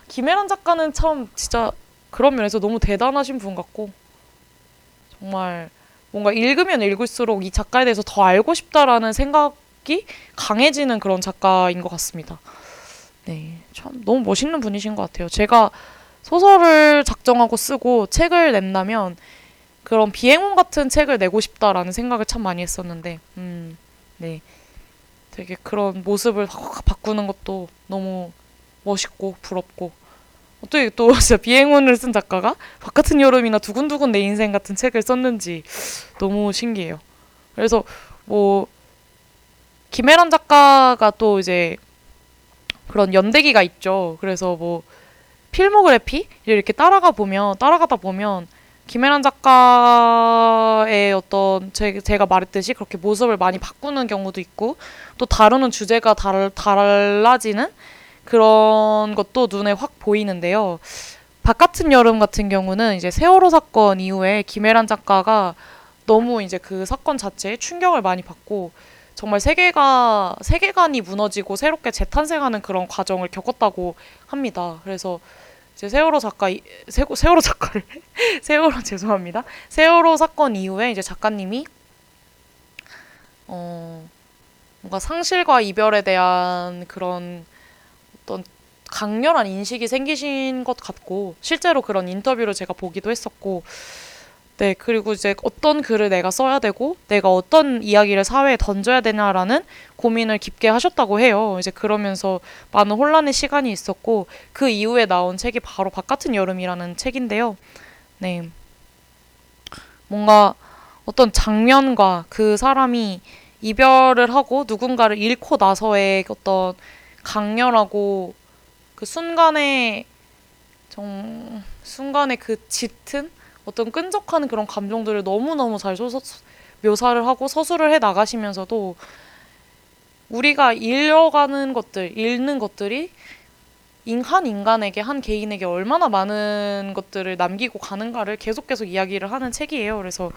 김혜란 작가는 참 진짜 그런 면에서 너무 대단하신 분 같고 정말 뭔가 읽으면 읽을수록 이 작가에 대해서 더 알고 싶다라는 생각이 강해지는 그런 작가인 것 같습니다. 네, 참 너무 멋있는 분이신 것 같아요. 제가 소설을 작정하고 쓰고 책을 낸다면 그런 비행운 같은 책을 내고 싶다라는 생각을 참 많이 했었는데, 음, 네, 되게 그런 모습을 확 바꾸는 것도 너무 멋있고 부럽고 어떻게 또 진짜 비행운을 쓴 작가가 바깥은 여름이나 두근두근 내 인생 같은 책을 썼는지 너무 신기해요. 그래서 뭐 김혜란 작가가 또 이제 그런 연대기가 있죠. 그래서 뭐 필모그래피를 이렇게 따라가 보면 따라가다 보면 김혜란 작가의 어떤 제, 제가 말했듯이 그렇게 모습을 많이 바꾸는 경우도 있고 또 다루는 주제가 달, 달라지는 그런 것도 눈에 확 보이는데요. 바깥은 여름 같은 경우는 이제 세월호 사건 이후에 김혜란 작가가 너무 이제 그 사건 자체에 충격을 많이 받고 정말 세계가 세계관이 무너지고 새롭게 재탄생하는 그런 과정을 겪었다고 합니다. 그래서 이제 세월호 작가 이- 세, 세월호 작가를 세월호 죄송합니다. 세월호 사건 이후에 이제 작가님이 어 뭔가 상실과 이별에 대한 그런 강렬한 인식이 생기신 것 같고 실제로 그런 인터뷰를 제가 보기도 했었고 네 그리고 이제 어떤 글을 내가 써야 되고 내가 어떤 이야기를 사회에 던져야 되냐라는 고민을 깊게 하셨다고 해요. 이제 그러면서 많은 혼란의 시간이 있었고 그 이후에 나온 책이 바로 바깥은 여름이라는 책인데요. 네. 뭔가 어떤 장면과 그 사람이 이별을 하고 누군가를 잃고 나서의 어떤 강렬하고 그 순간에 정 순간에 그 짙은 어떤 끈적하는 그런 감정들을 너무너무 잘 소서, 묘사를 하고 서술을 해 나가시면서도 우리가 잃어가는 것들, 잃는 것들이 인- 한 인간에게, 한 개인에게 얼마나 많은 것들을 남기고 가는가를 계속 계속 이야기를 하는 책이에요. 그래서,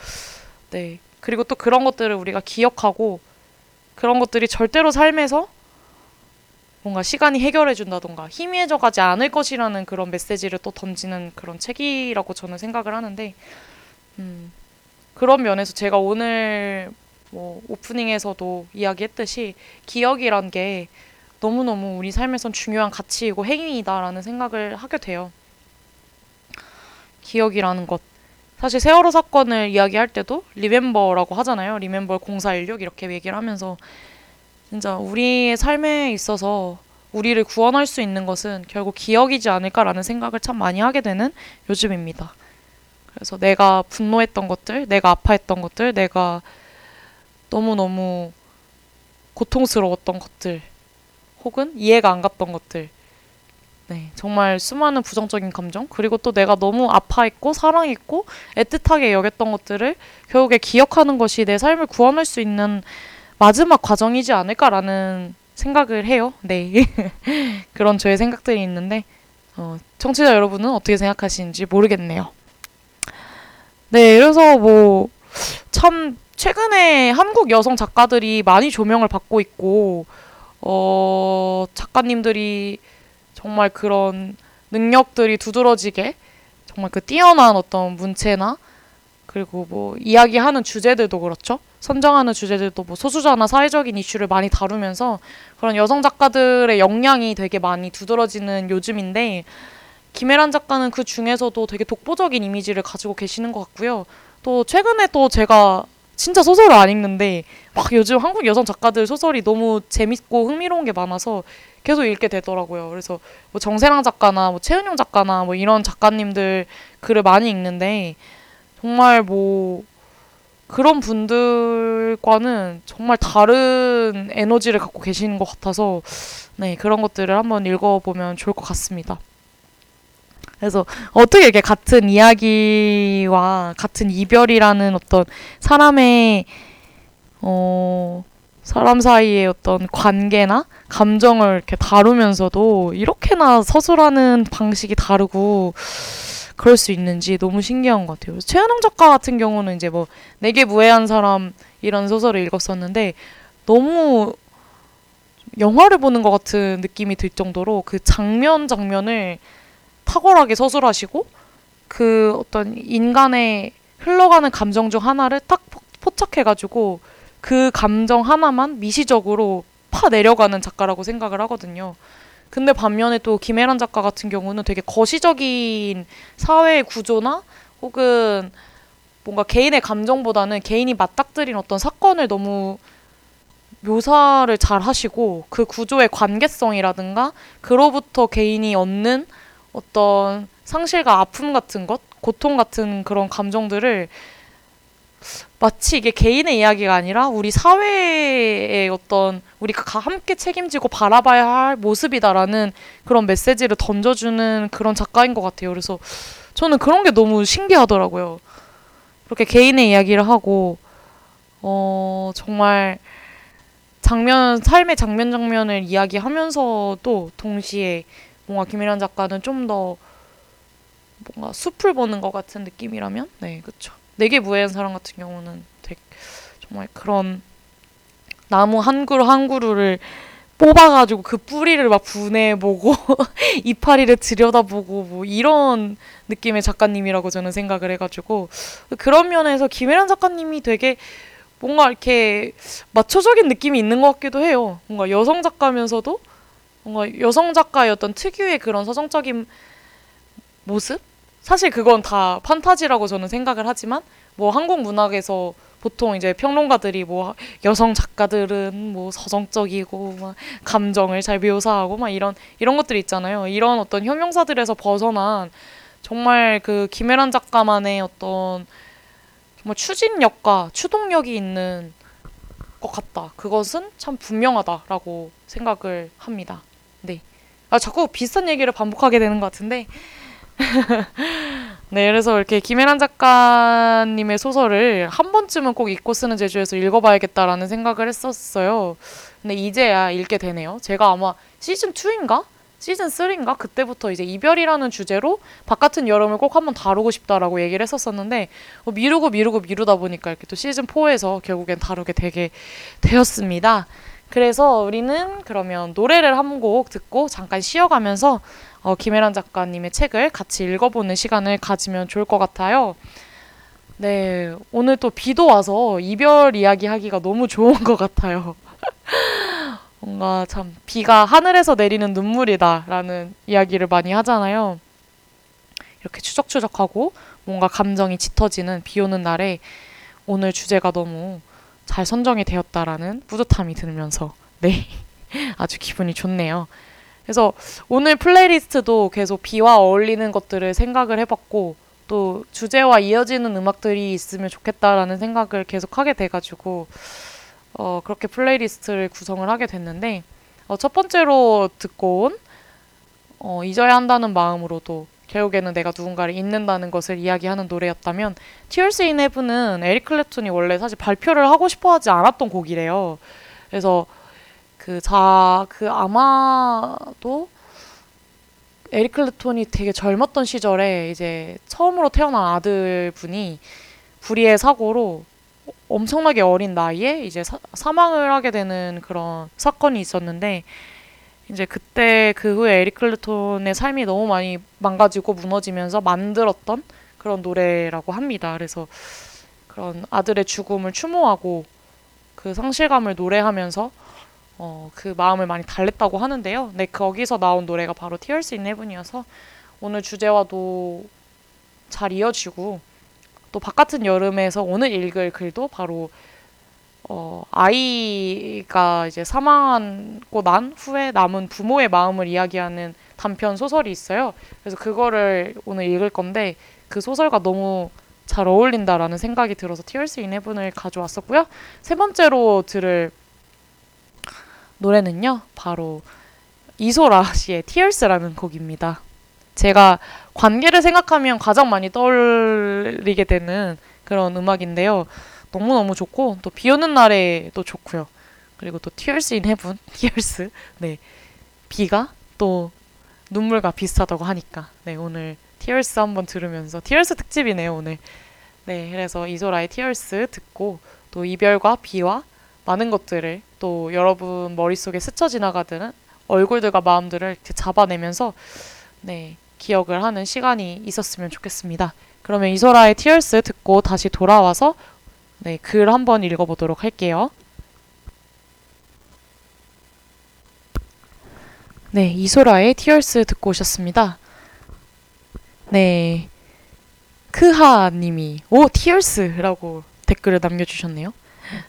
네. 그리고 또 그런 것들을 우리가 기억하고 그런 것들이 절대로 삶에서 뭔가 시간이 해결해 준다던가 희미해져 가지 않을 것이라는 그런 메시지를 또 던지는 그런 책이라고 저는 생각을 하는데, 음, 그런 면에서 제가 오늘 뭐 오프닝에서도 이야기했듯이 기억이란 게 너무너무 우리 삶에선 중요한 가치이고 행위이다라는 생각을 하게 돼요. 기억이라는 것. 사실 세월호 사건을 이야기할 때도 리멤버라고 하잖아요. 리멤버 0416 이렇게 얘기를 하면서 진짜 우리의 삶에 있어서 우리를 구원할 수 있는 것은 결국 기억이지 않을까라는 생각을 참 많이 하게 되는 요즘입니다. 그래서 내가 분노했던 것들, 내가 아파했던 것들, 내가 너무너무 고통스러웠던 것들, 혹은 이해가 안 갔던 것들. 네, 정말 수많은 부정적인 감정, 그리고 또 내가 너무 아파했고, 사랑했고, 애틋하게 여겼던 것들을 결국에 기억하는 것이 내 삶을 구원할 수 있는 마지막 과정이지 않을까라는 생각을 해요. 네. 그런 저의 생각들이 있는데, 어, 청취자 여러분은 어떻게 생각하시는지 모르겠네요. 네, 그래서 뭐, 참, 최근에 한국 여성 작가들이 많이 조명을 받고 있고, 어, 작가님들이 정말 그런 능력들이 두드러지게 정말 그 뛰어난 어떤 문체나 그리고 뭐 이야기하는 주제들도 그렇죠. 선정하는 주제들도 뭐 소수자나 사회적인 이슈를 많이 다루면서 그런 여성 작가들의 역량이 되게 많이 두드러지는 요즘인데 김혜란 작가는 그 중에서도 되게 독보적인 이미지를 가지고 계시는 것 같고요. 또 최근에 또 제가 진짜 소설을 안 읽는데 막 요즘 한국 여성 작가들 소설이 너무 재밌고 흥미로운 게 많아서 계속 읽게 되더라고요. 그래서 뭐 정세랑 작가나 뭐 최은영 작가나 뭐 이런 작가님들 글을 많이 읽는데 정말 뭐 그런 분들과는 정말 다른 에너지를 갖고 계시는 것 같아서 네 그런 것들을 한번 읽어보면 좋을 것 같습니다. 그래서 어떻게 이렇게 같은 이야기와 같은 이별이라는 어떤 사람의 어 사람 사이의 어떤 관계나 감정을 이렇게 다루면서도 이렇게나 서술하는 방식이 다르고 그럴 수 있는지 너무 신기한 것 같아요. 최은영 작가 같은 경우는 이제 뭐 내게 무해한 사람 이런 소설을 읽었었는데 너무 영화를 보는 것 같은 느낌이 들 정도로 그 장면 장면을 탁월하게 서술하시고 그 어떤 인간의 흘러가는 감정 중 하나를 딱 포- 포착해가지고 그 감정 하나만 미시적으로 파 내려가는 작가라고 생각을 하거든요. 근데 반면에 또 김혜란 작가 같은 경우는 되게 거시적인 사회 구조나 혹은 뭔가 개인의 감정보다는 개인이 맞닥뜨린 어떤 사건을 너무 묘사를 잘 하시고 그 구조의 관계성이라든가 그로부터 개인이 얻는 어떤 상실과 아픔 같은 것, 고통 같은 그런 감정들을 마치 이게 개인의 이야기가 아니라 우리 사회의 어떤 우리가 가- 함께 책임지고 바라봐야 할 모습이다라는 그런 메시지를 던져주는 그런 작가인 것 같아요. 그래서 저는 그런 게 너무 신기하더라고요. 그렇게 개인의 이야기를 하고 어 정말 장면 삶의 장면 장면을 이야기하면서도 동시에 뭔가 김일환 작가는 좀 더 뭔가 숲을 보는 것 같은 느낌이라면 네 그쵸 내게 무해한 사람 같은 경우는 되게 정말 그런 나무 한 그루 한 그루를 뽑아가지고 그 뿌리를 막 분해보고 이파리를 들여다보고 뭐 이런 느낌의 작가님이라고 저는 생각을 해가지고 그런 면에서 김혜란 작가님이 되게 뭔가 이렇게 마초적인 느낌이 있는 것 같기도 해요. 뭔가 여성 작가면서도 뭔가 여성 작가의 어떤 특유의 그런 서정적인 모습? 사실 그건 다 판타지라고 저는 생각을 하지만 뭐 한국 문학에서 보통 이제 평론가들이 뭐 여성 작가들은 뭐 서정적이고 막 감정을 잘 묘사하고 막 이런 이런 것들이 있잖아요. 이런 어떤 형용사들에서 벗어난 정말 그 김혜란 작가만의 어떤 정말 추진력과 추동력이 있는 것 같다. 그것은 참 분명하다라고 생각을 합니다. 네. 아, 자꾸 비슷한 얘기를 반복하게 되는 것 같은데. 네, 그래서 이렇게 김혜란 작가님의 소설을 한 번쯤은 꼭 읽고 쓰는 제주에서 읽어봐야겠다라는 생각을 했었어요. 근데 이제야 읽게 되네요. 제가 아마 시즌 2인가? 시즌 3인가? 그때부터 이제 이별이라는 주제로 바깥은 여름을 꼭 한번 다루고 싶다라고 얘기를 했었었는데 어, 미루고 미루고 미루다 보니까 이렇게 또 시즌 4에서 결국엔 다루게 되게 되었습니다. 그래서 우리는 그러면 노래를 한 곡 듣고 잠깐 쉬어가면서 어, 김혜란 작가님의 책을 같이 읽어보는 시간을 가지면 좋을 것 같아요. 네, 오늘 또 비도 와서 이별 이야기 하기가 너무 좋은 것 같아요. 뭔가 참 비가 하늘에서 내리는 눈물이다라는 이야기를 많이 하잖아요. 이렇게 추적추적하고 뭔가 감정이 짙어지는 비 오는 날에 오늘 주제가 너무 잘 선정이 되었다라는 뿌듯함이 들면서 네 아주 기분이 좋네요. 그래서 오늘 playlist도 계속 비와 어울리는 것들을 생각을 해봤고 또 주제와 이어지는 음악들이 있으면 좋겠다라는 생각을 계속 하게 돼가지고 어, 그렇게 playlist를 구성을 하게 됐는데 어, 첫 번째로 듣고 온 어, 잊어야 한다는 마음으로도 결국에는 내가 누군가를 잊는다는 것을 이야기하는 노래였다면 Tears in Heaven은 에릭 클랩톤이 원래 사실 발표를 하고 싶어 하지 않았던 곡이래요. 그래서 그 자, 그 아마도 에릭 클랩톤이 되게 젊었던 시절에 이제 처음으로 태어난 아들 분이 불의의 사고로 엄청나게 어린 나이에 이제 사, 사망을 하게 되는 그런 사건이 있었는데 이제 그때 그 후에 에릭 클랩톤의 삶이 너무 많이 망가지고 무너지면서 만들었던 그런 노래라고 합니다. 그래서 그런 아들의 죽음을 추모하고 그 상실감을 노래하면서 어, 그 마음을 많이 달랬다고 하는데요. 네, 거기서 나온 노래가 바로 Tears in Heaven이어서 오늘 주제와도 잘 이어지고 또 바깥은 여름에서 오늘 읽을 글도 바로 어, 아이가 이제 사망하고 난 후에 남은 부모의 마음을 이야기하는 단편 소설이 있어요. 그래서 그거를 오늘 읽을 건데 그 소설과 너무 잘 어울린다라는 생각이 들어서 Tears in Heaven을 가져왔었고요. 세 번째로 들을 노래는요, 바로 이소라 씨의 Tears라는 곡입니다. 제가 관계를 생각하면 가장 많이 떠올리게 되는 그런 음악인데요. 너무너무 좋고, 또 비 오는 날에도 좋고요. 그리고 또 Tears in Heaven, Tears. 네. 비가 또 눈물과 비슷하다고 하니까. 네, 오늘 Tears 한번 들으면서, Tears 특집이네요, 오늘. 네, 그래서 이소라의 Tears 듣고, 또 이별과 비와 많은 것들을 또 여러분 머릿속에 스쳐 지나가는 얼굴들과 마음들을 이렇게 잡아내면서 네, 기억을 하는 시간이 있었으면 좋겠습니다. 그러면 이소라의 Tears 듣고 다시 돌아와서 네, 글 한번 읽어보도록 할게요. 네, 이소라의 Tears 듣고 오셨습니다. 네, 크하 님이 오, Tears라고 댓글을 남겨주셨네요.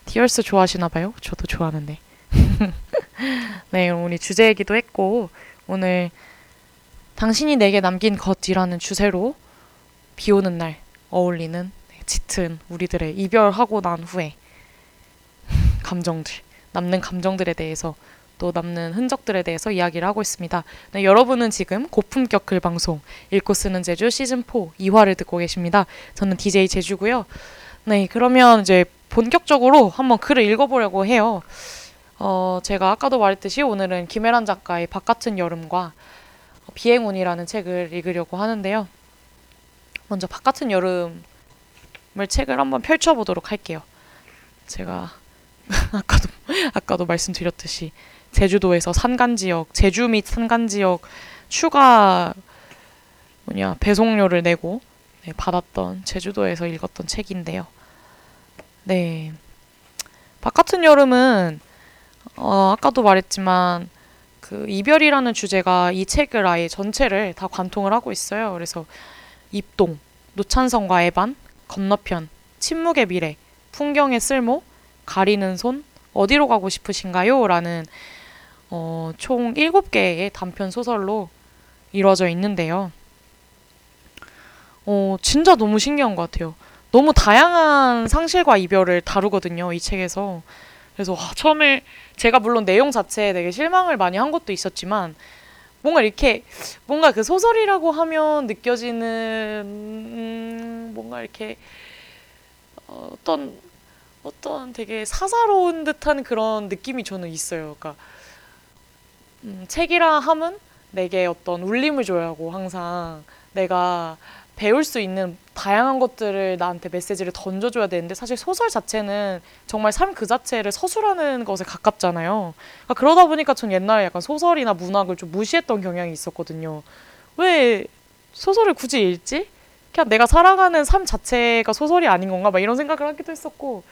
티얼스 좋아하시나 봐요. 저도 좋아하는데. 네, 우리 주제 얘기도 했고 오늘 당신이 내게 남긴 것이라는 주제로 비 오는 날 어울리는 네, 짙은 우리들의 이별하고 난 후에 감정들, 남는 감정들에 대해서 또 남는 흔적들에 대해서 이야기를 하고 있습니다. 네, 여러분은 지금 고품격 글 방송 읽고 쓰는 제주 시즌 4 2화를 듣고 계십니다. 저는 DJ 제주고요. 네, 그러면 이제 본격적으로 한번 글을 읽어보려고 해요. 어, 제가 아까도 말했듯이 오늘은 김혜란 작가의 바깥은 여름과 비행운이라는 책을 읽으려고 하는데요. 먼저 바깥은 여름을 책을 한번 펼쳐보도록 할게요. 제가 아까도 아까도 말씀드렸듯이 제주도에서 산간 지역, 제주 및 산간 지역 추가 뭐냐 배송료를 내고 네, 받았던 제주도에서 읽었던 책인데요. 네. 바깥은 여름은 어, 아까도 말했지만 그 이별이라는 주제가 이 책을 아예 전체를 다 관통을 하고 있어요. 그래서 입동, 노찬성과 에반, 건너편, 침묵의 미래, 풍경의 쓸모, 가리는 손, 어디로 가고 싶으신가요? 라는 어, 총 7개의 단편 소설로 이루어져 있는데요. 어, 진짜 너무 신기한 것 같아요. 너무 다양한 상실과 이별을 다루거든요, 이 책에서. 그래서 와, 처음에 제가 물론 내용 자체에 되게 실망을 많이 한 것도 있었지만 뭔가 이렇게 뭔가 그 소설이라고 하면 느껴지는 음, 뭔가 이렇게 어, 어떤 어떤 되게 사사로운 듯한 그런 느낌이 저는 있어요. 그러니까 음, 책이라 함은 내게 어떤 울림을 줘야 하고 항상 내가 배울 수 있는 다양한 것들을 나한테 메시지를 던져줘야 되는데 사실 소설 자체는 정말 삶 그 자체를 서술하는 것에 가깝잖아요. 그러니까 그러다 보니까 전 옛날에 약간 소설이나 문학을 좀 무시했던 경향이 있었거든요. 왜 소설을 굳이 읽지? 그냥 내가 살아가는 삶 자체가 소설이 아닌 건가? 막 이런 생각을 하기도 했었고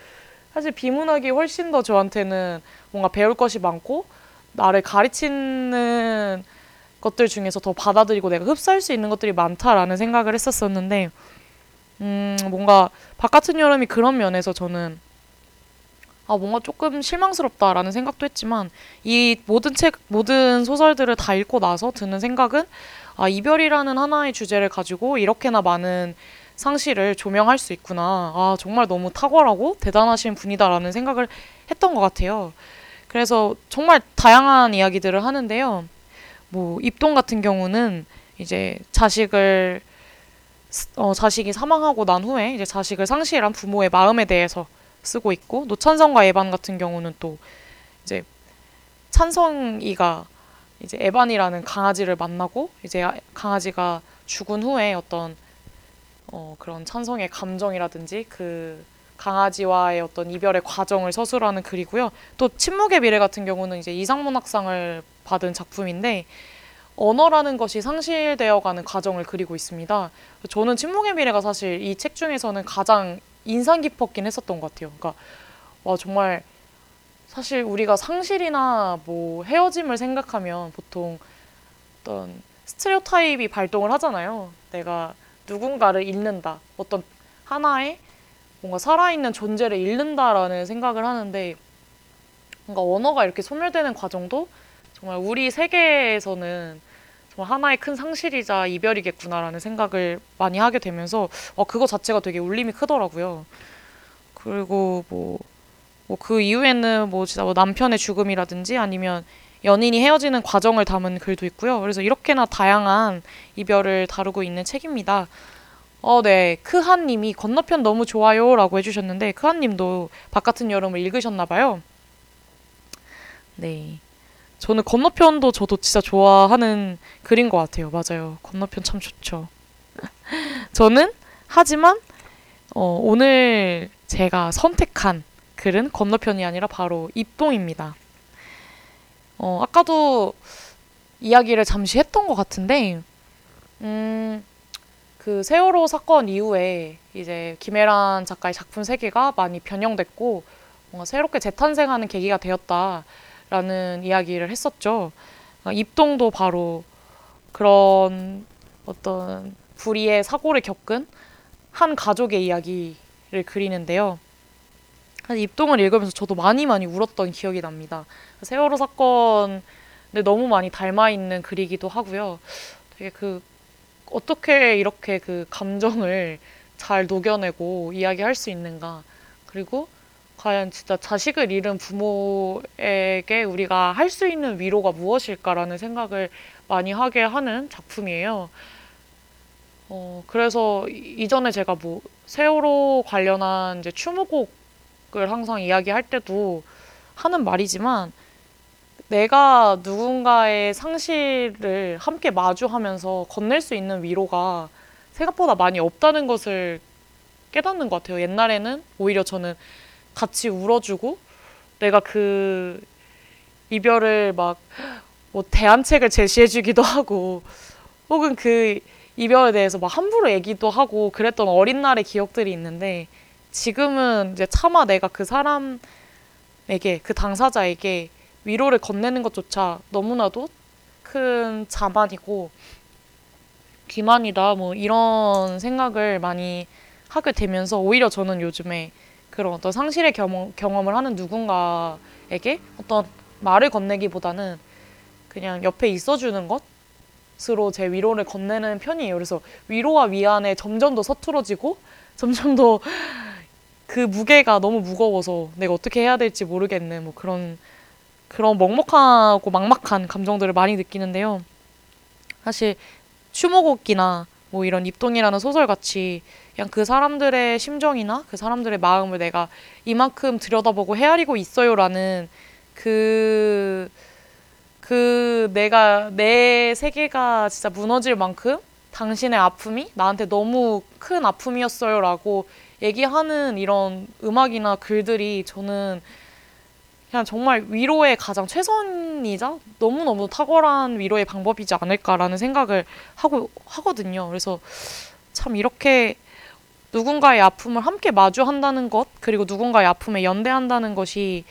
사실 비문학이 훨씬 더 저한테는 뭔가 배울 것이 많고 나를 가르치는 것들 중에서 더 받아들이고 내가 흡수할 수 있는 것들이 많다라는 생각을 했었었는데 음 뭔가 바깥은 여름이 그런 면에서 저는 아 뭔가 조금 실망스럽다라는 생각도 했지만 이 모든 책 모든 소설들을 다 읽고 나서 드는 생각은 아 이별이라는 하나의 주제를 가지고 이렇게나 많은 상실을 조명할 수 있구나. 아 정말 너무 탁월하고 대단하신 분이다라는 생각을 했던 것 같아요. 그래서 정말 다양한 이야기들을 하는데요. 뭐 입동 같은 경우는 이제 자식을 스- 어, 자식이 사망하고 난 후에 이제 자식을 상실한 부모의 마음에 대해서 쓰고 있고 노찬성과 에반 같은 경우는 또 이제 찬성이가 이제 에반이라는 강아지를 만나고 이제 아- 강아지가 죽은 후에 어떤 어, 그런 찬성의 감정이라든지 그 강아지와의 어떤 이별의 과정을 서술하는 글이고요. 또 침묵의 미래 같은 경우는 이제 이상문학상을 받은 작품인데 언어라는 것이 상실되어가는 과정을 그리고 있습니다. 저는 침묵의 미래가 사실 이 책 중에서는 가장 인상 깊었긴 했었던 것 같아요. 그러니까 와 정말 사실 우리가 상실이나 뭐 헤어짐을 생각하면 보통 어떤 스테레오타입이 발동을 하잖아요. 내가 누군가를 잃는다. 어떤 하나의 뭔가 살아있는 존재를 잃는다라는 생각을 하는데 뭔가 언어가 이렇게 소멸되는 과정도 정말 우리 세계에서는 정말 하나의 큰 상실이자 이별이겠구나라는 생각을 많이 하게 되면서 어, 그거 자체가 되게 울림이 크더라고요. 그리고 뭐, 뭐 그 이후에는 뭐 진짜 뭐 남편의 죽음이라든지 아니면 연인이 헤어지는 과정을 담은 글도 있고요. 그래서 이렇게나 다양한 이별을 다루고 있는 책입니다. 어, 네. 크한 님이 건너편 너무 좋아요 라고 해주셨는데 크한 님도 바깥은 여름을 읽으셨나 봐요. 네. 저는 건너편도 저도 진짜 좋아하는 글인 것 같아요. 맞아요. 건너편 참 좋죠. 저는 하지만 어, 오늘 제가 선택한 글은 건너편이 아니라 바로 입동입니다. 어, 아까도 이야기를 잠시 했던 것 같은데, 음, 그 세월호 사건 이후에 이제 김혜란 작가의 작품 세계가 많이 변형됐고 뭔가 새롭게 재탄생하는 계기가 되었다 라는 이야기를 했었죠. 아, 입동도 바로 그런 어떤 불의의 사고를 겪은 한 가족의 이야기를 그리는데요. 입동을 읽으면서 저도 많이 많이 울었던 기억이 납니다. 세월호 사건을 너무 많이 닮아 있는 글이기도 하고요. 되게 그 어떻게 이렇게 그 감정을 잘 녹여내고 이야기할 수 있는가. 그리고 과연 진짜 자식을 잃은 부모에게 우리가 할 수 있는 위로가 무엇일까라는 생각을 많이 하게 하는 작품이에요. 어, 그래서 이- 이전에 제가 뭐 세월호 관련한 이제 추모곡을 항상 이야기할 때도 하는 말이지만 내가 누군가의 상실을 함께 마주하면서 건넬 수 있는 위로가 생각보다 많이 없다는 것을 깨닫는 것 같아요. 옛날에는 오히려 저는 같이 울어주고 내가 그 이별을 막 뭐 대안책을 제시해주기도 하고 혹은 그 이별에 대해서 막 함부로 얘기도 하고 그랬던 어린 날의 기억들이 있는데 지금은 이제 차마 내가 그 사람에게 그 당사자에게 위로를 건네는 것조차 너무나도 큰 자만이고 기만이다 뭐 이런 생각을 많이 하게 되면서 오히려 저는 요즘에 그런 어떤 상실의 경험, 경험을 하는 누군가에게 어떤 말을 건네기보다는 그냥 옆에 있어주는 것으로 제 위로를 건네는 편이에요. 그래서 위로와 위안에 점점 더 서투러지고 점점 더 그 무게가 너무 무거워서 내가 어떻게 해야 될지 모르겠는 뭐 그런 그런 먹먹하고 막막한 감정들을 많이 느끼는데요. 사실 추모곡기나 뭐 이런 입동이라는 소설 같이 그냥 그 사람들의 심정이나 그 사람들의 마음을 내가 이만큼 들여다보고 헤아리고 있어요라는 그, 그 내가 내 세계가 진짜 무너질 만큼 당신의 아픔이 나한테 너무 큰 아픔이었어요라고 얘기하는 이런 음악이나 글들이 저는 그냥 정말 위로의 가장 최선이자 너무너무 탁월한 위로의 방법이지 않을까라는 생각을 하고 하거든요. 그래서 참 이렇게 누군가의 아픔을 함께 마주한다는 것, 그리고 누군가의 아픔에 연대한다는 것이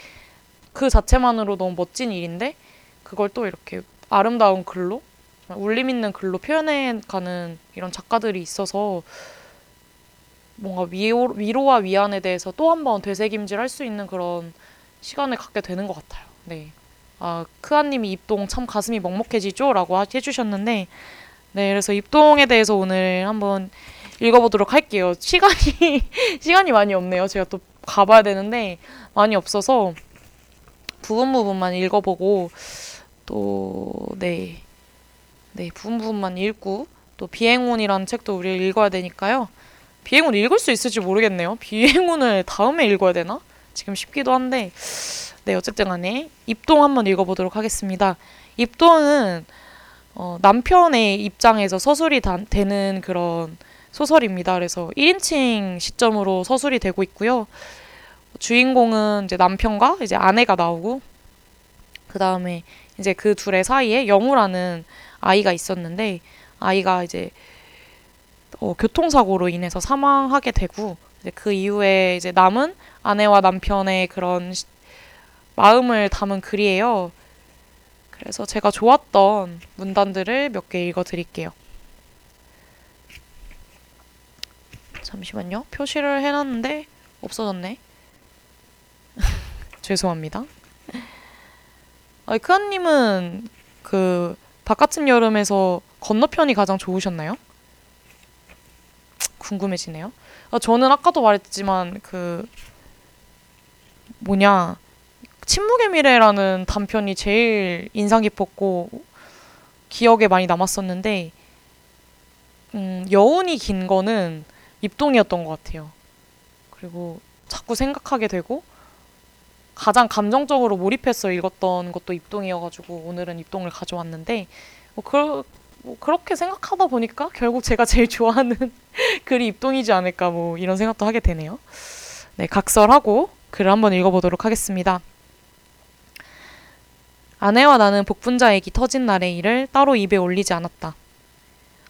그 자체만으로 너무 멋진 일인데, 그걸 또 이렇게 아름다운 글로, 울림 있는 글로 표현해가는 이런 작가들이 있어서 뭔가 위로, 위로와 위안에 대해서 또 한 번 되새김질 할 수 있는 그런 시간을 갖게 되는 것 같아요. 네. 아, 크아님이 입동 참 가슴이 먹먹해지죠? 라고 하- 해주셨는데, 네, 그래서 입동에 대해서 오늘 한번 읽어보도록 할게요. 시간이, 시간이 많이 없네요. 제가 또 가봐야 되는데, 많이 없어서 부분 부분만 읽어보고, 또, 네. 네, 부분 부분만 읽고, 또 비행운이라는 책도 우리 읽어야 되니까요. 비행운 읽을 수 있을지 모르겠네요. 비행운을 다음에 읽어야 되나? 지금 싶기도 한데, 네, 어쨌든 간에 입동 한번 읽어보도록 하겠습니다. 입동은 어, 남편의 입장에서 서술이 다, 되는 그런 소설입니다. 그래서 1인칭 시점으로 서술이 되고 있고요. 주인공은 이제 남편과 이제 아내가 나오고 그 다음에 이제 그 둘의 사이에 영우라는 아이가 있었는데 아이가 이제 어, 교통사고로 인해서 사망하게 되고 그 이후에 이제 남은 아내와 남편의 그런 시- 마음을 담은 글이에요. 그래서 제가 좋았던 문단들을 몇 개 읽어 드릴게요. 잠시만요. 표시를 해놨는데 없어졌네. 죄송합니다. 아, 크아님은 그 바깥은 여름에서 건너편이 가장 좋으셨나요? 궁금해지네요. 아, 저는 아까도 말했지만 그 뭐냐 침묵의 미래라는 단편이 제일 인상 깊었고 기억에 많이 남았었는데 음, 여운이 긴 거는 입동이었던 것 같아요. 그리고 자꾸 생각하게 되고 가장 감정적으로 몰입해서 읽었던 것도 입동이어가지고 오늘은 입동을 가져왔는데 뭐, 그, 뭐 그렇게 생각하다 보니까 결국 제가 제일 좋아하는 글이 입동이지 않을까 뭐 이런 생각도 하게 되네요. 네, 각설하고 글을 한번 읽어보도록 하겠습니다. 아내와 나는 복분자 액이 터진 날의 일을 따로 입에 올리지 않았다.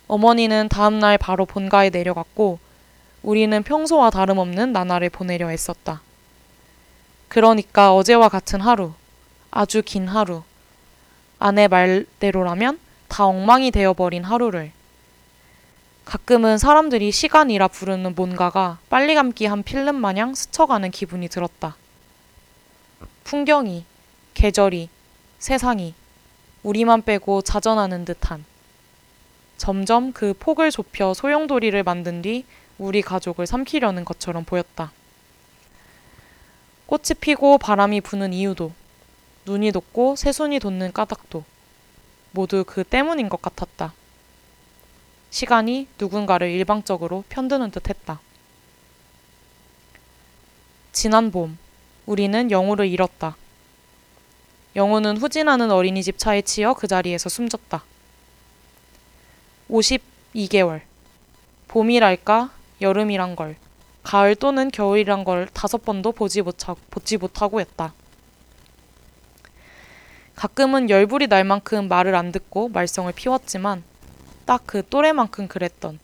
어머니는 다음 날 바로 본가에 내려갔고 우리는 평소와 다름없는 나날을 보내려 애썼다. 그러니까 어제와 같은 하루, 아주 긴 하루, 아내 말대로라면 다 엉망이 되어버린 하루를 가끔은 사람들이 시간이라 부르는 뭔가가 빨리 감기 한 필름 마냥 스쳐가는 기분이 들었다. 풍경이, 계절이, 세상이 우리만 빼고 자전하는 듯한 점점 그 폭을 좁혀 소용돌이를 만든 뒤 우리 가족을 삼키려는 것처럼 보였다. 꽃이 피고 바람이 부는 이유도 눈이 돋고 새순이 돋는 까닭도 모두 그 때문인 것 같았다. 시간이 누군가를 일방적으로 편드는 듯 했다. 지난 봄, 우리는 영우를 잃었다. 영우는 후진하는 어린이집 차에 치여 그 자리에서 숨졌다. 52개월. 봄이랄까, 여름이란 걸, 가을 또는 겨울이란 걸 다섯 번도 보지, 못하, 보지 못하고 했다. 가끔은 열불이 날 만큼 말을 안 듣고 말썽을 피웠지만 딱 그 또래만큼 그랬던.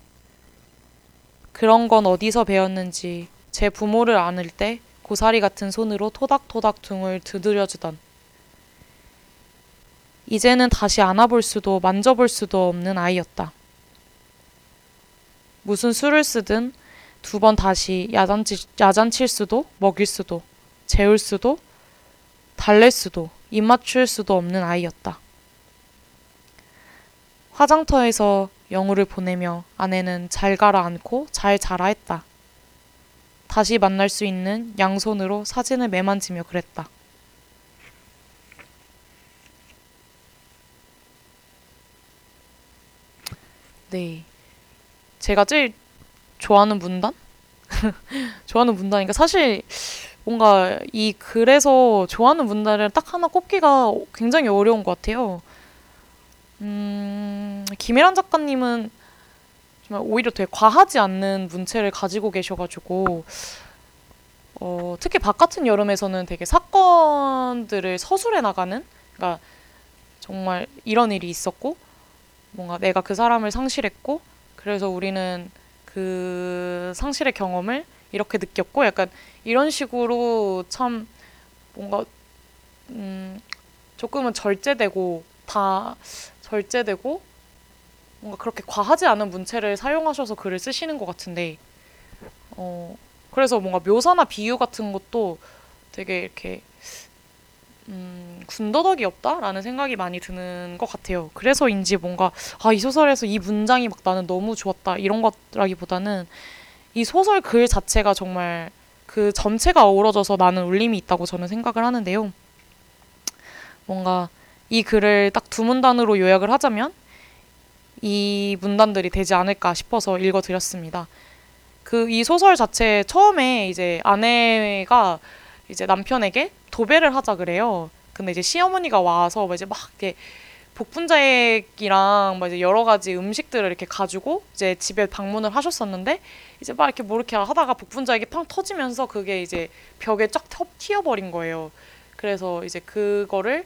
그런 건 어디서 배웠는지 제 부모를 안을 때 고사리 같은 손으로 토닥토닥 등을 두드려주던. 이제는 다시 안아볼 수도 만져볼 수도 없는 아이였다. 무슨 수를 쓰든 두 번 다시 야단치, 야단칠 수도 먹일 수도 재울 수도 달랠 수도 입 맞출 수도 없는 아이였다. 화장터에서 영우를 보내며 아내는 잘 가라앉고 잘 자라 했다. 다시 만날 수 있는 양손으로 사진을 매만지며 그랬다. 네. 제가 제일 좋아하는 문단? 좋아하는 문단이니까 사실 뭔가 이 글에서 좋아하는 문단을 딱 하나 꼽기가 굉장히 어려운 것 같아요. 음, 김혜란 작가님은 정말 오히려 되게 과하지 않는 문체를 가지고 계셔가지고 어, 특히 바깥은 여름에서는 되게 사건들을 서술해 나가는 그러니까 정말 이런 일이 있었고 뭔가 내가 그 사람을 상실했고 그래서 우리는 그 상실의 경험을 이렇게 느꼈고 약간 이런 식으로 참 뭔가 음 조금은 절제되고 다 절제되고 뭔가 그렇게 과하지 않은 문체를 사용하셔서 글을 쓰시는 것 같은데 어 그래서 뭔가 묘사나 비유 같은 것도 되게 이렇게 음, 군더더기 없다라는 생각이 많이 드는 것 같아요. 그래서인지 뭔가 아, 이 소설에서 이 문장이 막 나는 너무 좋았다 이런 것라기보다는 이 소설 글 자체가 정말 그 전체가 어우러져서 나는 울림이 있다고 저는 생각을 하는데요. 뭔가 이 글을 딱 두 문단으로 요약을 하자면 이 문단들이 되지 않을까 싶어서 읽어드렸습니다. 그 이 소설 자체 처음에 이제 아내가 이제 남편에게 도배를 하자 그래요. 근데 이제 시어머니가 와서 막 이제 막 이렇게 복분자액이랑 막 이제 여러 가지 음식들을 이렇게 가지고 이제 집에 방문을 하셨었는데 이제 막 이렇게 뭐 이렇게 하다가 복분자액이 팡 터지면서 그게 이제 벽에 쫙 터- 튀어버린 거예요. 그래서 이제 그거를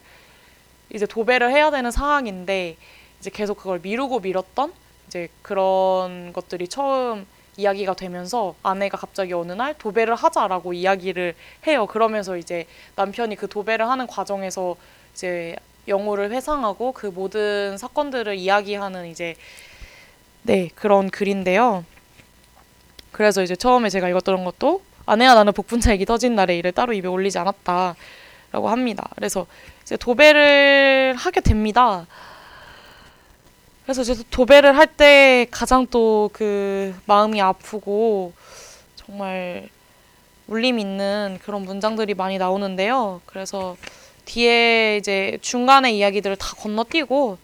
이제 도배를 해야 되는 상황인데 이제 계속 그걸 미루고 미뤘던 이제 그런 것들이 처음 이야기가 되면서 아내가 갑자기 어느 날 도배를 하자라고 이야기를 해요. 그러면서 이제 남편이 그 도배를 하는 과정에서 이제 영호를 회상하고 그 모든 사건들을 이야기하는 이제 네 그런 글인데요. 그래서 이제 처음에 제가 읽었던 것도 아내와 나는 복분자 얘기 터진 날에 이를 따로 입에 올리지 않았다라고 합니다. 그래서 이제 도배를 하게 됩니다. 그래서 이제 도배를 할 때 가장 또 그 마음이 아프고 정말 울림 있는 그런 문장들이 많이 나오는데요. 그래서 뒤에 이제 중간에 이야기들을 다 건너뛰고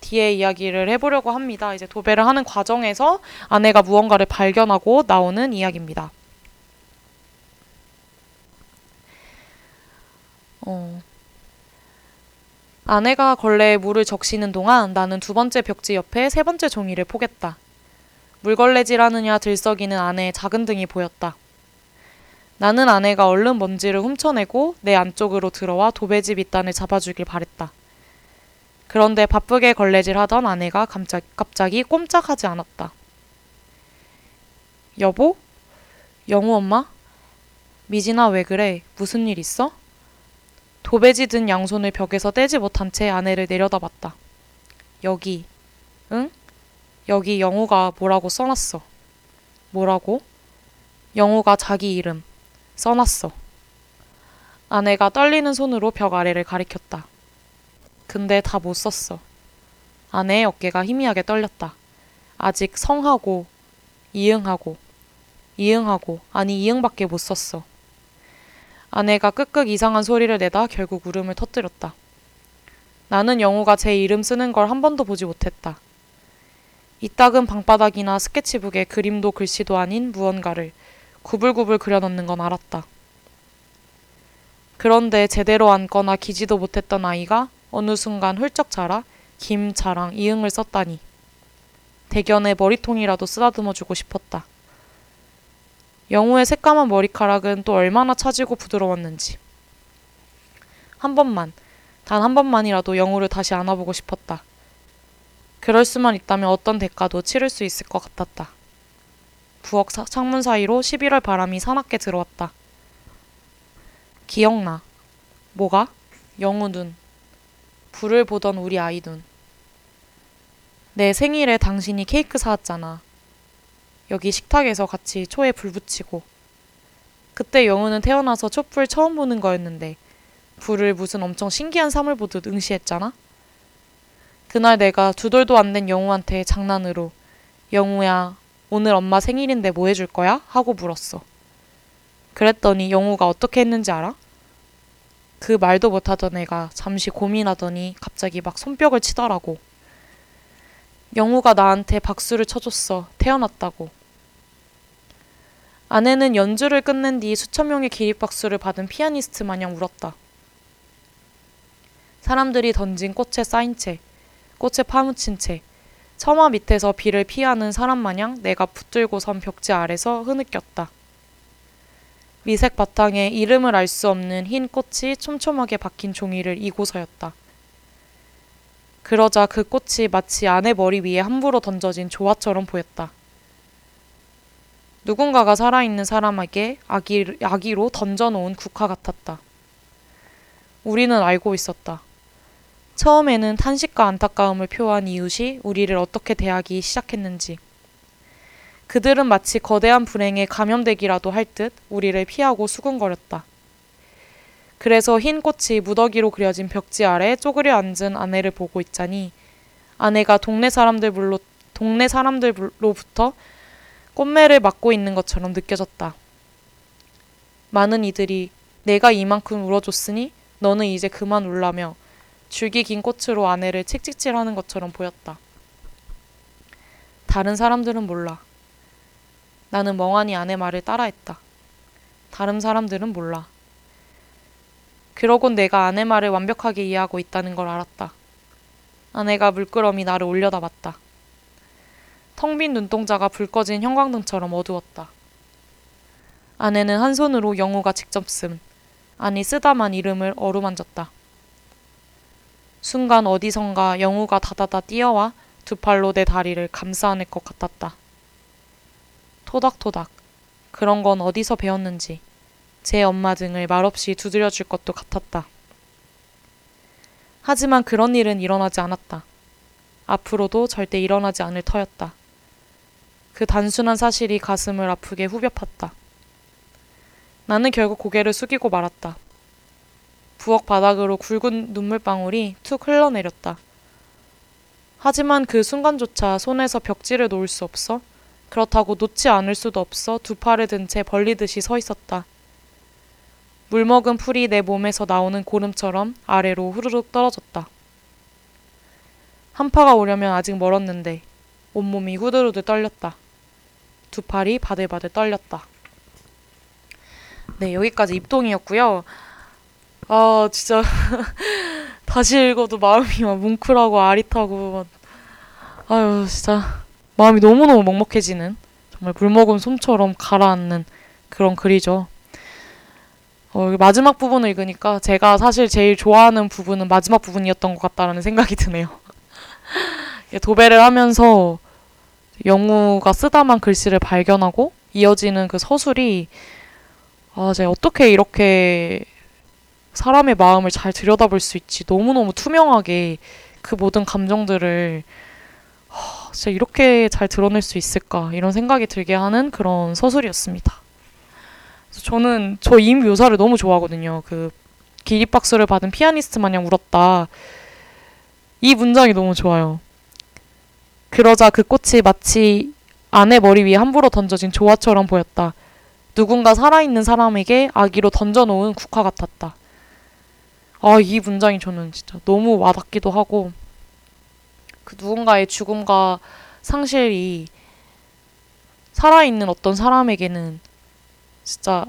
뒤에 이야기를 해보려고 합니다. 이제 도배를 하는 과정에서 아내가 무언가를 발견하고 나오는 이야기입니다. 어, 아내가 걸레에 물을 적시는 동안 나는 두 번째 벽지 옆에 세 번째 종이를 포겠다. 물걸레질하느냐 들썩이는 아내의 작은 등이 보였다. 나는 아내가 얼른 먼지를 훔쳐내고 내 안쪽으로 들어와 도배지 밑단을 잡아주길 바랬다. 그런데 바쁘게 걸레질하던 아내가 갑자기, 갑자기 꼼짝하지 않았다. 여보? 영우 엄마? 미진아 왜 그래? 무슨 일 있어? 도배지 든 양손을 벽에서 떼지 못한 채 아내를 내려다봤다. 여기. 응? 여기 영우가 뭐라고 써놨어. 뭐라고? 영우가 자기 이름. 써놨어. 아내가 떨리는 손으로 벽 아래를 가리켰다. 근데 다 못 썼어. 아내의 어깨가 희미하게 떨렸다. 아직 성하고, 이응하고, 이응하고, 아니 이응밖에 못 썼어. 아내가 끄끄 이상한 소리를 내다 결국 울음을 터뜨렸다. 나는 영우가 제 이름 쓰는 걸 한 번도 보지 못했다. 이따금 방바닥이나 스케치북에 그림도 글씨도 아닌 무언가를 구불구불 그려넣는 건 알았다. 그런데 제대로 앉거나 기지도 못했던 아이가 어느 순간 훌쩍 자라 김자랑 이응을 썼다니. 대견의 머리통이라도 쓰다듬어 주고 싶었다. 영우의 새까만 머리카락은 또 얼마나 차지고 부드러웠는지. 한 번만, 단 한 번만이라도 영우를 다시 안아보고 싶었다. 그럴 수만 있다면 어떤 대가도 치를 수 있을 것 같았다. 부엌 사- 창문 사이로 11월 바람이 사납게 들어왔다. 기억나. 뭐가? 영우 눈. 불을 보던 우리 아이 눈. 내 생일에 당신이 케이크 사왔잖아. 여기 식탁에서 같이 초에 불 붙이고. 그때 영우는 태어나서 촛불 처음 보는 거였는데 불을 무슨 엄청 신기한 사물 보듯 응시했잖아. 그날 내가 두 돌도 안 된 영우한테 장난으로 영우야 오늘 엄마 생일인데 뭐 해줄 거야? 하고 물었어. 그랬더니 영우가 어떻게 했는지 알아? 그 말도 못하던 애가 잠시 고민하더니 갑자기 막 손뼉을 치더라고. 영우가 나한테 박수를 쳐줬어. 태어났다고. 아내는 연주를 끝낸 뒤 수천 명의 기립박수를 받은 피아니스트 마냥 울었다. 사람들이 던진 꽃에 쌓인 채, 꽃에 파묻힌 채, 처마 밑에서 비를 피하는 사람 마냥 내가 붙들고 선 벽지 아래서 흐느꼈다. 미색 바탕에 이름을 알 수 없는 흰 꽃이 촘촘하게 박힌 종이를 이고서였다. 그러자 그 꽃이 마치 아내 머리 위에 함부로 던져진 조화처럼 보였다. 누군가가 살아있는 사람에게 아기, 아기로 던져놓은 국화 같았다. 우리는 알고 있었다. 처음에는 탄식과 안타까움을 표한 이웃이 우리를 어떻게 대하기 시작했는지. 그들은 마치 거대한 불행에 감염되기라도 할 듯 우리를 피하고 수군거렸다. 그래서 흰 꽃이 무더기로 그려진 벽지 아래 쪼그려 앉은 아내를 보고 있자니 아내가 동네 사람들로 동네 사람들로부터 꽃매를 맡고 있는 것처럼 느껴졌다. 많은 이들이 내가 이만큼 울어줬으니 너는 이제 그만 울라며 줄기 긴 꽃으로 아내를 칙칙질하는 것처럼 보였다. 다른 사람들은 몰라. 나는 멍하니 아내 말을 따라했다. 다른 사람들은 몰라. 그러곤 내가 아내 말을 완벽하게 이해하고 있다는 걸 알았다. 아내가 물끄러미 나를 올려다봤다. 텅 빈 눈동자가 불 꺼진 형광등처럼 어두웠다. 아내는 한 손으로 영우가 직접 쓴, 아니 쓰다만 이름을 어루만졌다. 순간 어디선가 영우가 다다다 뛰어와 두 팔로 내 다리를 감싸 안을 것 같았다. 토닥토닥. 그런 건 어디서 배웠는지 제 엄마 등을 말없이 두드려 줄 것도 같았다. 하지만 그런 일은 일어나지 않았다. 앞으로도 절대 일어나지 않을 터였다. 그 단순한 사실이 가슴을 아프게 후벼 팠다. 나는 결국 고개를 숙이고 말았다. 부엌 바닥으로 굵은 눈물방울이 툭 흘러내렸다. 하지만 그 순간조차 손에서 벽지를 놓을 수 없어 그렇다고 놓지 않을 수도 없어 두 팔을 든 채 벌리듯이 서 있었다. 물 먹은 풀이 내 몸에서 나오는 고름처럼 아래로 후루룩 떨어졌다. 한파가 오려면 아직 멀었는데 온몸이 후들후들 떨렸다. 두 팔이 바들바들 떨렸다. 네, 여기까지 입동이었고요. 아, 진짜 다시 읽어도 마음이 막 뭉클하고 아릿하고 막, 아유, 진짜 마음이 너무너무 먹먹해지는 정말 물 먹은 솜처럼 가라앉는 그런 글이죠. 어, 마지막 부분을 읽으니까 제가 사실 제일 좋아하는 부분은 마지막 부분이었던 것 같다라는 생각이 드네요. 예, 도배를 하면서 영우가 쓰다만 글씨를 발견하고 이어지는 그 서술이 아, 제가 어떻게 이렇게 사람의 마음을 잘 들여다볼 수 있지 너무너무 투명하게 그 모든 감정들을 하, 진짜 이렇게 잘 드러낼 수 있을까 이런 생각이 들게 하는 그런 서술이었습니다. 저는 저이 묘사를 너무 좋아하거든요. 그 기립박수를 받은 피아니스트 마냥 울었다. 이 문장이 너무 좋아요. 그러자 그 꽃이 마치 아내 머리 위에 함부로 던져진 조화처럼 보였다. 누군가 살아있는 사람에게 아기로 던져놓은 국화 같았다. 아, 이 문장이 저는 진짜 너무 와닿기도 하고, 그 누군가의 죽음과 상실이 살아있는 어떤 사람에게는 진짜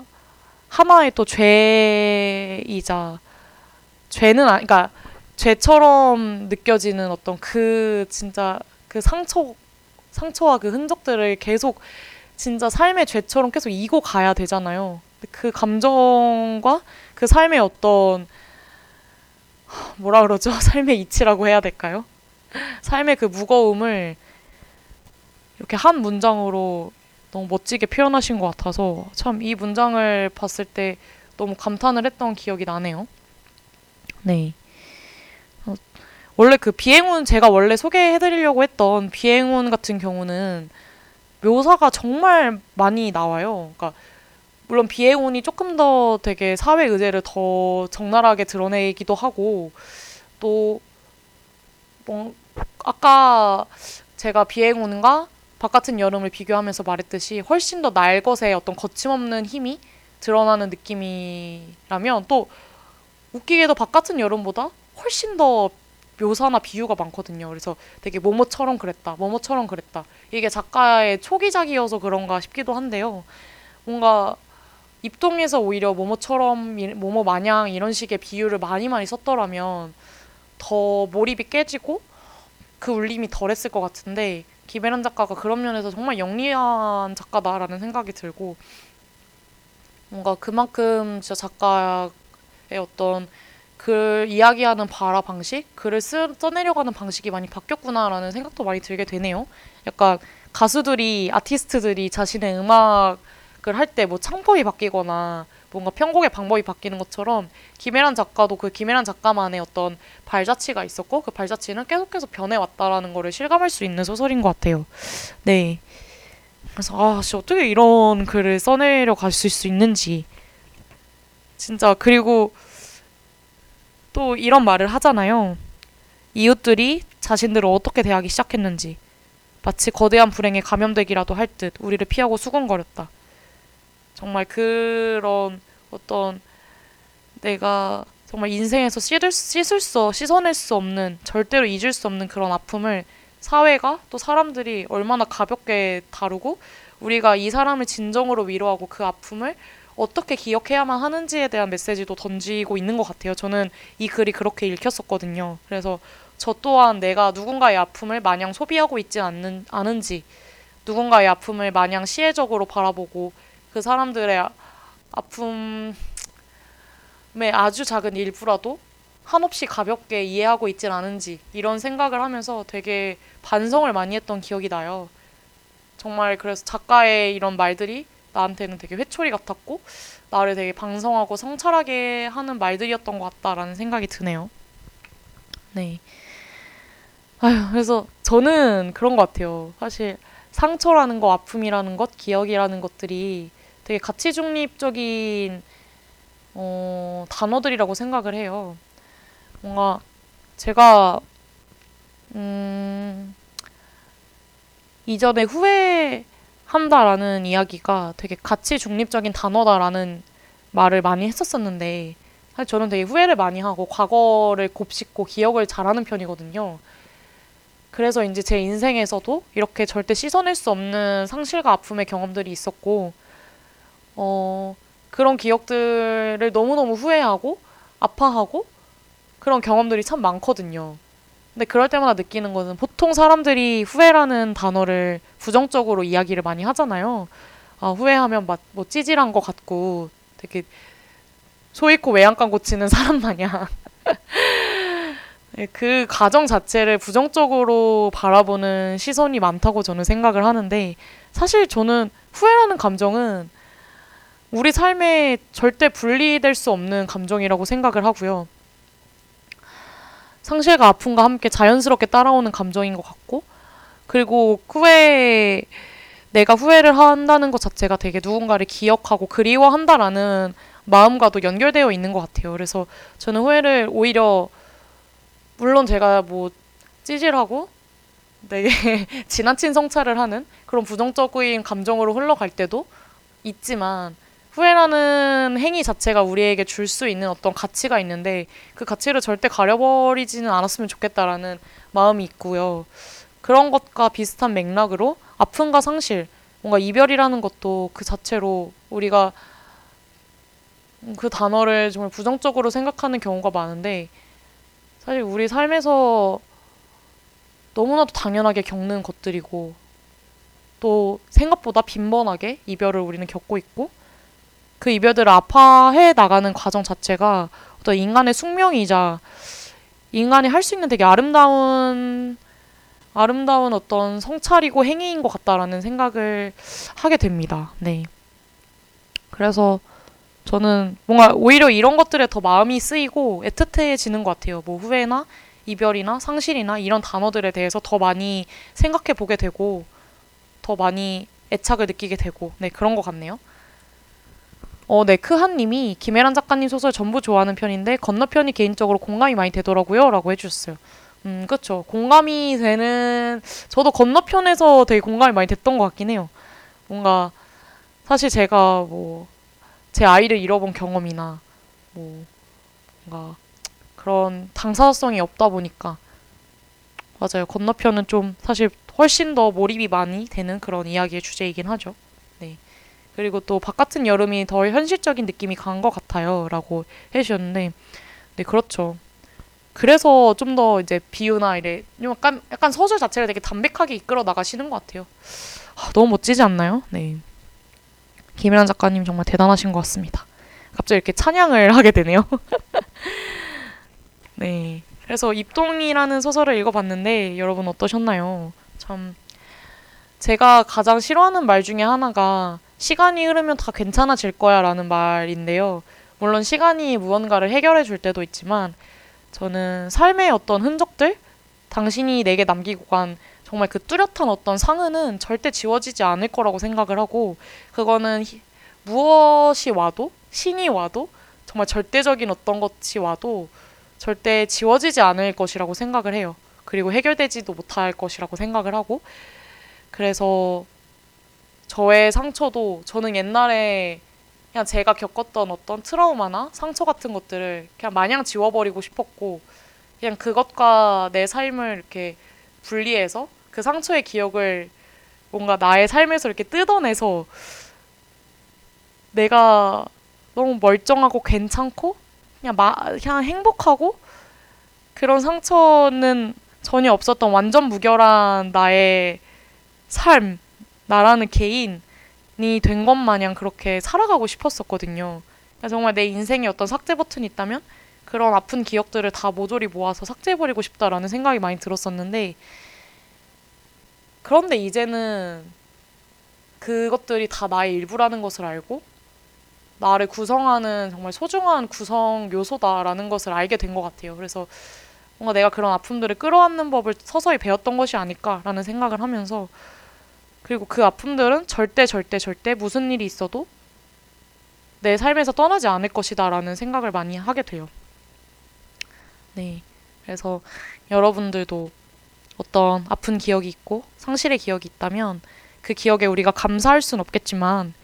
하나의 또 죄이자, 죄는, 아, 그러니까 죄처럼 느껴지는 어떤 그 진짜 그 상처, 상처와 그 흔적들을 계속 진짜 삶의 죄처럼 계속 이고 가야 되잖아요. 그 감정과 그 삶의 어떤 뭐라 그러죠? 삶의 이치라고 해야 될까요? 삶의 그 무거움을 이렇게 한 문장으로 너무 멋지게 표현하신 것 같아서 참 이 문장을 봤을 때 너무 감탄을 했던 기억이 나네요. 네. 어, 원래 그 비행운 제가 원래 소개해드리려고 했던 비행운 같은 경우는 묘사가 정말 많이 나와요. 그러니까 물론 비행운이 조금 더 되게 사회 의제를 더 적나라하게 드러내기도 하고 또 뭐 아까 제가 비행운과 바깥은 여름을 비교하면서 말했듯이 훨씬 더 날것의 어떤 거침없는 힘이 드러나는 느낌이라면 또 웃기게도 바깥은 여름보다 훨씬 더 묘사나 비유가 많거든요. 그래서 되게 뭐뭐처럼 그랬다, 뭐뭐처럼 그랬다. 이게 작가의 초기작이어서 그런가 싶기도 한데요. 뭔가 입동에서 오히려 뭐뭐처럼 이- 뭐뭐 마냥 이런 식의 비유를 많이 많이 썼더라면 더 몰입이 깨지고 그 울림이 덜했을 것 같은데 김혜란 작가가 그런 면에서 정말 영리한 작가다라는 생각이 들고 뭔가 그만큼 진짜 작가의 어떤 글 이야기하는 발화 방식, 글을 쓰, 써내려가는 방식이 많이 바뀌었구나라는 생각도 많이 들게 되네요. 약간 가수들이 아티스트들이 자신의 음악을 할 때 뭐 창법이 바뀌거나 뭔가 편곡의 방법이 바뀌는 것처럼 김혜란 작가도 그 김혜란 작가만의 어떤 발자취가 있었고 그 발자취는 계속해서 변해왔다라는 거를 실감할 수 있는 소설인 것 같아요. 네. 그래서 아, 씨 어떻게 이런 글을 써내려 가실 수 있는지 진짜 그리고 또 이런 말을 하잖아요. 이웃들이 자신들을 어떻게 대하기 시작했는지 마치 거대한 불행에 감염되기라도 할 듯 우리를 피하고 수군거렸다. 정말 그런 어떤 내가 정말 인생에서 씻을, 씻을 수, 씻어낼 수 없는, 절대로 잊을 수 없는 그런 아픔을 사회가 또 사람들이 얼마나 가볍게 다루고 우리가 이 사람을 진정으로 위로하고 그 아픔을 어떻게 기억해야만 하는지에 대한 메시지도 던지고 있는 것 같아요. 저는 이 글이 그렇게 읽혔었거든요. 그래서 저 또한 내가 누군가의 아픔을 마냥 소비하고 있지 않는, 않은지, 누군가의 아픔을 마냥 시혜적으로 바라보고 그 사람들의 아- 아픔의 아주 작은 일부라도 한없이 가볍게 이해하고 있진 않은지 이런 생각을 하면서 되게 반성을 많이 했던 기억이 나요. 정말 그래서 작가의 이런 말들이 나한테는 되게 회초리 같았고 나를 되게 방성하고 성찰하게 하는 말들이었던 것 같다라는 생각이 드네요. 네. 아휴, 그래서 저는 그런 것 같아요. 사실 상처라는 거, 아픔이라는 것, 기억이라는 것들이 되게 가치 중립적인 어, 단어들이라고 생각을 해요. 뭔가 제가 음, 이전에 후회 한다라는 이야기가 되게 가치 중립적인 단어다라는 말을 많이 했었었는데 사실 저는 되게 후회를 많이 하고 과거를 곱씹고 기억을 잘하는 편이거든요. 그래서 이제 제 인생에서도 이렇게 절대 씻어낼 수 없는 상실과 아픔의 경험들이 있었고, 어, 그런 기억들을 너무너무 후회하고, 아파하고, 그런 경험들이 참 많거든요. 근데 그럴 때마다 느끼는 것은 보통 사람들이 후회라는 단어를 부정적으로 이야기를 많이 하잖아요. 아, 후회하면 막 뭐 찌질한 것 같고 되게 소 잃고 외양간 고치는 사람 마냥 네, 그 가정 자체를 부정적으로 바라보는 시선이 많다고 저는 생각을 하는데 사실 저는 후회라는 감정은 우리 삶에 절대 분리될 수 없는 감정이라고 생각을 하고요. 상실과 아픔과 함께 자연스럽게 따라오는 감정인 것 같고, 그리고 후회, 내가 후회를 한다는 것 자체가 되게 누군가를 기억하고 그리워한다라는 마음과도 연결되어 있는 것 같아요. 그래서 저는 후회를 오히려, 물론 제가 뭐 찌질하고 되게 지나친 성찰을 하는 그런 부정적인 감정으로 흘러갈 때도 있지만, 후회라는 행위 자체가 우리에게 줄 수 있는 어떤 가치가 있는데 그 가치를 절대 가려버리지는 않았으면 좋겠다라는 마음이 있고요. 그런 것과 비슷한 맥락으로 아픔과 상실, 뭔가 이별이라는 것도 그 자체로 우리가 그 단어를 정말 부정적으로 생각하는 경우가 많은데 사실 우리 삶에서 너무나도 당연하게 겪는 것들이고 또 생각보다 빈번하게 이별을 우리는 겪고 있고 그 이별들을 아파해 나가는 과정 자체가 어떤 인간의 숙명이자 인간이 할 수 있는 되게 아름다운 아름다운 어떤 성찰이고 행위인 것 같다라는 생각을 하게 됩니다. 네. 그래서 저는 뭔가 오히려 이런 것들에 더 마음이 쓰이고 애틋해지는 것 같아요. 뭐 후회나 이별이나 상실이나 이런 단어들에 대해서 더 많이 생각해 보게 되고 더 많이 애착을 느끼게 되고 네 그런 것 같네요. 어, 네, 크한님이 김혜란 작가님 소설 전부 좋아하는 편인데 건너편이 개인적으로 공감이 많이 되더라고요. 라고 해주셨어요. 음, 그쵸. 공감이 되는, 저도 건너편에서 되게 공감이 많이 됐던 것 같긴 해요. 뭔가, 사실 제가 뭐, 제 아이를 잃어본 경험이나 뭐 뭔가 그런 당사성이 없다 보니까 맞아요. 건너편은 좀 사실 훨씬 더 몰입이 많이 되는 그런 이야기의 주제이긴 하죠. 네. 그리고 또 바깥은 여름이 더 현실적인 느낌이 강한 것 같아요. 라고 해주셨는데, 네, 그렇죠. 그래서 좀 더 이제 비유나 이래, 약간, 약간 서술 자체를 되게 담백하게 이끌어 나가시는 것 같아요. 아, 너무 멋지지 않나요? 네. 김일환 작가님 정말 대단하신 것 같습니다. 갑자기 이렇게 찬양을 하게 되네요. 네. 그래서 입동이라는 소설을 읽어봤는데 여러분 어떠셨나요? 참 제가 가장 싫어하는 말 중에 하나가 시간이 흐르면 다 괜찮아질 거야 라는 말인데요. 물론 시간이 무언가를 해결해 줄 때도 있지만 저는 삶의 어떤 흔적들 당신이 내게 남기고 간 정말 그 뚜렷한 어떤 상흔은 절대 지워지지 않을 거라고 생각을 하고 그거는 히- 무엇이 와도 신이 와도 정말 절대적인 어떤 것이 와도 절대 지워지지 않을 것이라고 생각을 해요. 그리고 해결되지도 못할 것이라고 생각을 하고 그래서 저의 상처도 저는 옛날에 그냥 제가 겪었던 어떤 트라우마나 상처 같은 것들을 그냥 마냥 지워버리고 싶었고 그냥 그것과 내 삶을 이렇게 분리해서 그 상처의 기억을 뭔가 나의 삶에서 이렇게 뜯어내서 내가 너무 멀쩡하고 괜찮고 그냥 마, 그냥 행복하고 그런 상처는 전혀 없었던 완전 무결한 나의 삶, 나라는 개인이 된 것 마냥 그렇게 살아가고 싶었었거든요. 정말 내 인생에 어떤 삭제 버튼이 있다면 그런 아픈 기억들을 다 모조리 모아서 삭제해버리고 싶다라는 생각이 많이 들었었는데 그런데 이제는 그것들이 다 나의 일부라는 것을 알고 나를 구성하는 정말 소중한 구성 요소다라는 것을 알게 된 것 같아요. 그래서 뭔가 내가 그런 아픔들을 끌어안는 법을 서서히 배웠던 것이 아닐까라는 생각을 하면서 그리고 그 아픔들은 절대 절대 절대 무슨 일이 있어도 내 삶에서 떠나지 않을 것이다 라는 생각을 많이 하게 돼요. 네. 그래서 여러분들도 어떤 아픈 기억이 있고 상실의 기억이 있다면 그 기억에 우리가 감사할 순 없겠지만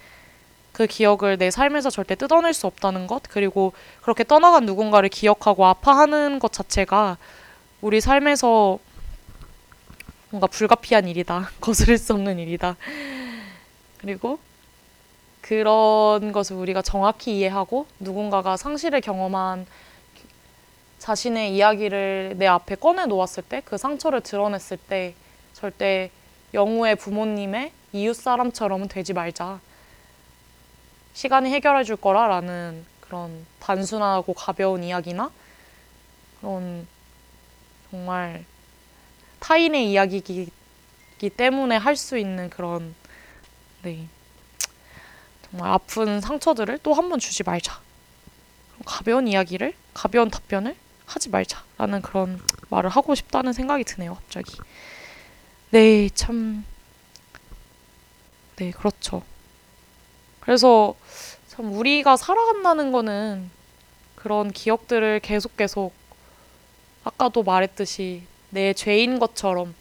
그 기억을 내 삶에서 절대 뜯어낼 수 없다는 것, 그리고 그렇게 떠나간 누군가를 기억하고 아파하는 것 자체가 우리 삶에서 뭔가 불가피한 일이다. 거스를 수 없는 일이다. 그리고 그런 것을 우리가 정확히 이해하고 누군가가 상실을 경험한 자신의 이야기를 내 앞에 꺼내 놓았을 때, 그 상처를 드러냈을 때 절대 영우의 부모님의 이웃 사람처럼은 되지 말자. 시간이 해결해 줄 거라라는 그런 단순하고 가벼운 이야기나 그런 정말 타인의 이야기이기 때문에 할 수 있는 그런 네. 정말 아픈 상처들을 또 한 번 주지 말자. 가벼운 이야기를 가벼운 답변을 하지 말자라는 그런 말을 하고 싶다는 생각이 드네요 갑자기. 네 참네 네, 그렇죠. 그래서 참 우리가 살아간다는 거는 그런 기억들을 계속 계속 아까도 말했듯이 내 죄인 것처럼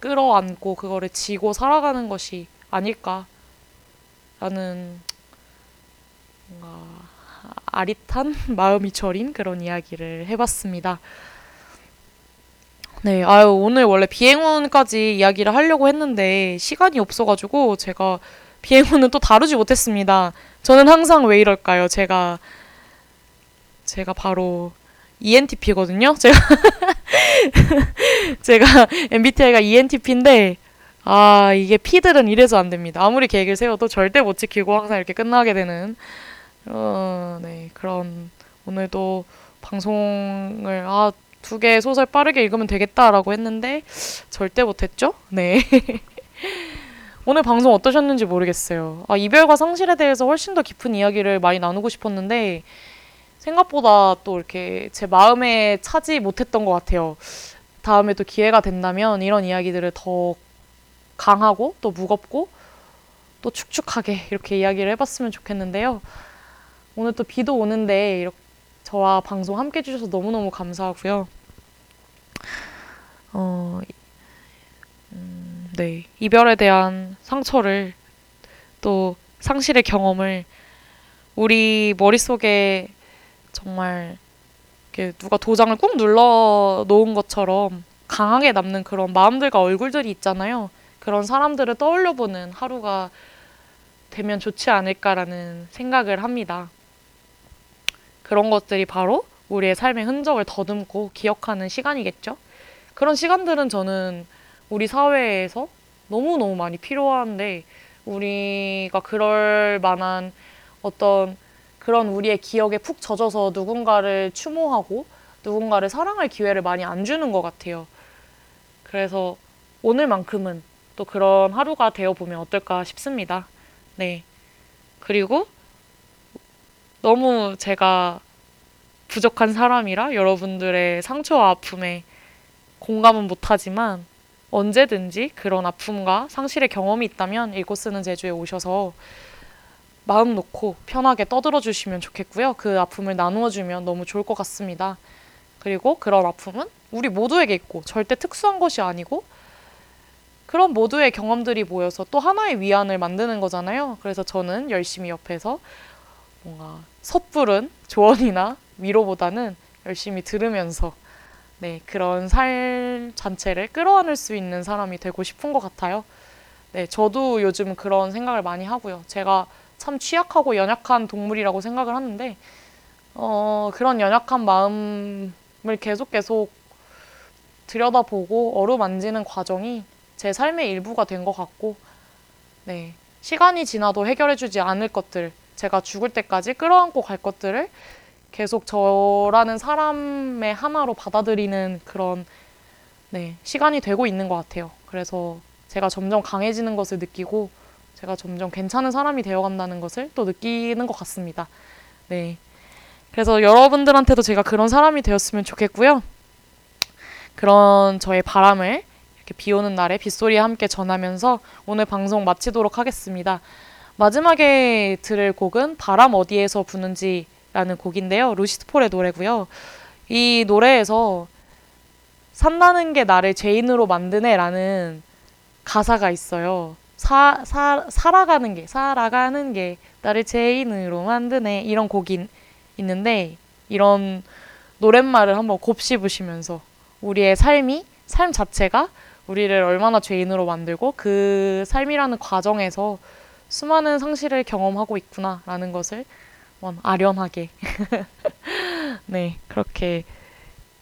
끌어안고 그거를 지고 살아가는 것이 아닐까라는 뭔가 아릿한 마음이 저린 그런 이야기를 해봤습니다. 네, 아유 오늘 원래 비행운까지 이야기를 하려고 했는데 시간이 없어가지고 제가 비행운은 또 다루지 못했습니다. 저는 항상 왜 이럴까요? 제가 제가 바로 ENTP거든요. 제가 제가 MBTI가 ENTP인데 아 이게 P들은 이래서 안 됩니다. 아무리 계획을 세워도 절대 못 지키고 항상 이렇게 끝나게 되는 어, 네 그런 오늘도 방송을 아 두 개 소설 빠르게 읽으면 되겠다라고 했는데 절대 못했죠. 네. 오늘 방송 어떠셨는지 모르겠어요. 아, 이별과 상실에 대해서 훨씬 더 깊은 이야기를 많이 나누고 싶었는데 생각보다 또 이렇게 제 마음에 차지 못했던 것 같아요. 다음에 또 기회가 된다면 이런 이야기들을 더 강하고 또 무겁고 또 축축하게 이렇게 이야기를 해봤으면 좋겠는데요. 오늘 또 비도 오는데 이렇게 저와 방송 함께 해주셔서 너무너무 감사하고요. 어, 음, 네. 이별에 대한 상처를 또 상실의 경험을 우리 머릿속에 정말 이렇게 누가 도장을 꾹 눌러 놓은 것처럼 강하게 남는 그런 마음들과 얼굴들이 있잖아요. 그런 사람들을 떠올려 보는 하루가 되면 좋지 않을까라는 생각을 합니다. 그런 것들이 바로 우리의 삶의 흔적을 더듬고 기억하는 시간이겠죠. 그런 시간들은 저는 우리 사회에서 너무너무 많이 필요한데 우리가 그럴 만한 어떤 그런 우리의 기억에 푹 젖어서 누군가를 추모하고 누군가를 사랑할 기회를 많이 안 주는 것 같아요. 그래서 오늘만큼은 또 그런 하루가 되어 보면 어떨까 싶습니다. 네. 그리고 너무 제가 부족한 사람이라 여러분들의 상처와 아픔에 공감은 못하지만 언제든지 그런 아픔과 상실의 경험이 있다면 읽고 쓰는 제주에 오셔서 마음 놓고 편하게 떠들어 주시면 좋겠고요. 그 아픔을 나누어 주면 너무 좋을 것 같습니다. 그리고 그런 아픔은 우리 모두에게 있고 절대 특수한 것이 아니고 그런 모두의 경험들이 모여서 또 하나의 위안을 만드는 거잖아요. 그래서 저는 열심히 옆에서 뭔가 섣부른 조언이나 위로보다는 열심히 들으면서 네, 그런 삶 전체를 끌어안을 수 있는 사람이 되고 싶은 것 같아요. 네, 저도 요즘 그런 생각을 많이 하고요. 제가 참 취약하고 연약한 동물이라고 생각을 하는데, 어, 그런 연약한 마음을 계속 계속 들여다보고 어루만지는 과정이 제 삶의 일부가 된 것 같고, 네, 시간이 지나도 해결해주지 않을 것들, 제가 죽을 때까지 끌어안고 갈 것들을 계속 저라는 사람의 하나로 받아들이는 그런 네, 시간이 되고 있는 것 같아요. 그래서 제가 점점 강해지는 것을 느끼고 제가 점점 괜찮은 사람이 되어간다는 것을 또 느끼는 것 같습니다. 네. 그래서 여러분들한테도 제가 그런 사람이 되었으면 좋겠고요. 그런 저의 바람을 이렇게 비 오는 날에 빗소리와 함께 전하면서 오늘 방송 마치도록 하겠습니다. 마지막에 들을 곡은 바람 어디에서 부는지 라는 곡인데요. 루시드 폴의 노래고요. 이 노래에서 산다는 게 나를 죄인으로 만드네라는 가사가 있어요. 사, 사, 살아가는 게, 살아가는 게 나를 죄인으로 만드네. 이런 곡이 있는데, 이런 노랫말을 한번 곱씹으시면서 우리의 삶이, 삶 자체가 우리를 얼마나 죄인으로 만들고 그 삶이라는 과정에서 수많은 상실을 경험하고 있구나라는 것을 아련하게 네 그렇게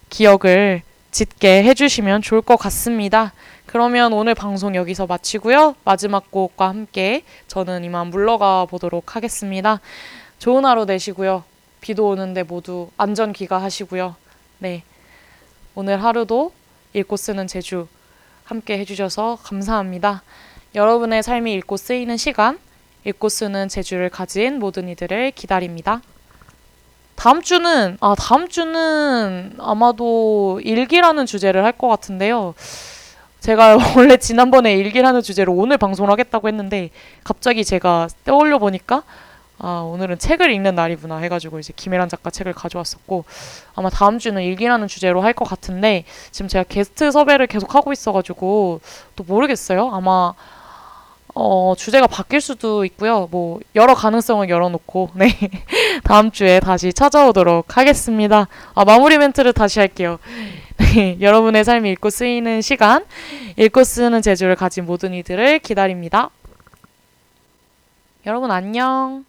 기억을 짓게 해주시면 좋을 것 같습니다. 그러면 오늘 방송 여기서 마치고요. 마지막 곡과 함께 저는 이만 물러가 보도록 하겠습니다. 좋은 하루 되시고요. 비도 오는데 모두 안전 귀가하시고요. 네 오늘 하루도 읽고 쓰는 제주 함께 해주셔서 감사합니다. 여러분의 삶이 읽고 쓰이는 시간 읽고 쓰는 재주를 가진 모든 이들을 기다립니다. 다음 주는 아 다음 주는 아마도 일기라는 주제를 할 것 같은데요. 제가 원래 지난번에 일기라는 주제로 오늘 방송을 하겠다고 했는데 갑자기 제가 떠올려 보니까 아 오늘은 책을 읽는 날이구나 해가지고 이제 김혜란 작가 책을 가져왔었고 아마 다음 주는 일기라는 주제로 할 것 같은데 지금 제가 게스트 섭외를 계속 하고 있어가지고 또 모르겠어요. 아마 어, 주제가 바뀔 수도 있고요. 뭐, 여러 가능성을 열어놓고, 네. 다음 주에 다시 찾아오도록 하겠습니다. 아, 마무리 멘트를 다시 할게요. 네. 여러분의 삶이 읽고 쓰이는 시간, 읽고 쓰는 재주를 가진 모든 이들을 기다립니다. 여러분, 안녕.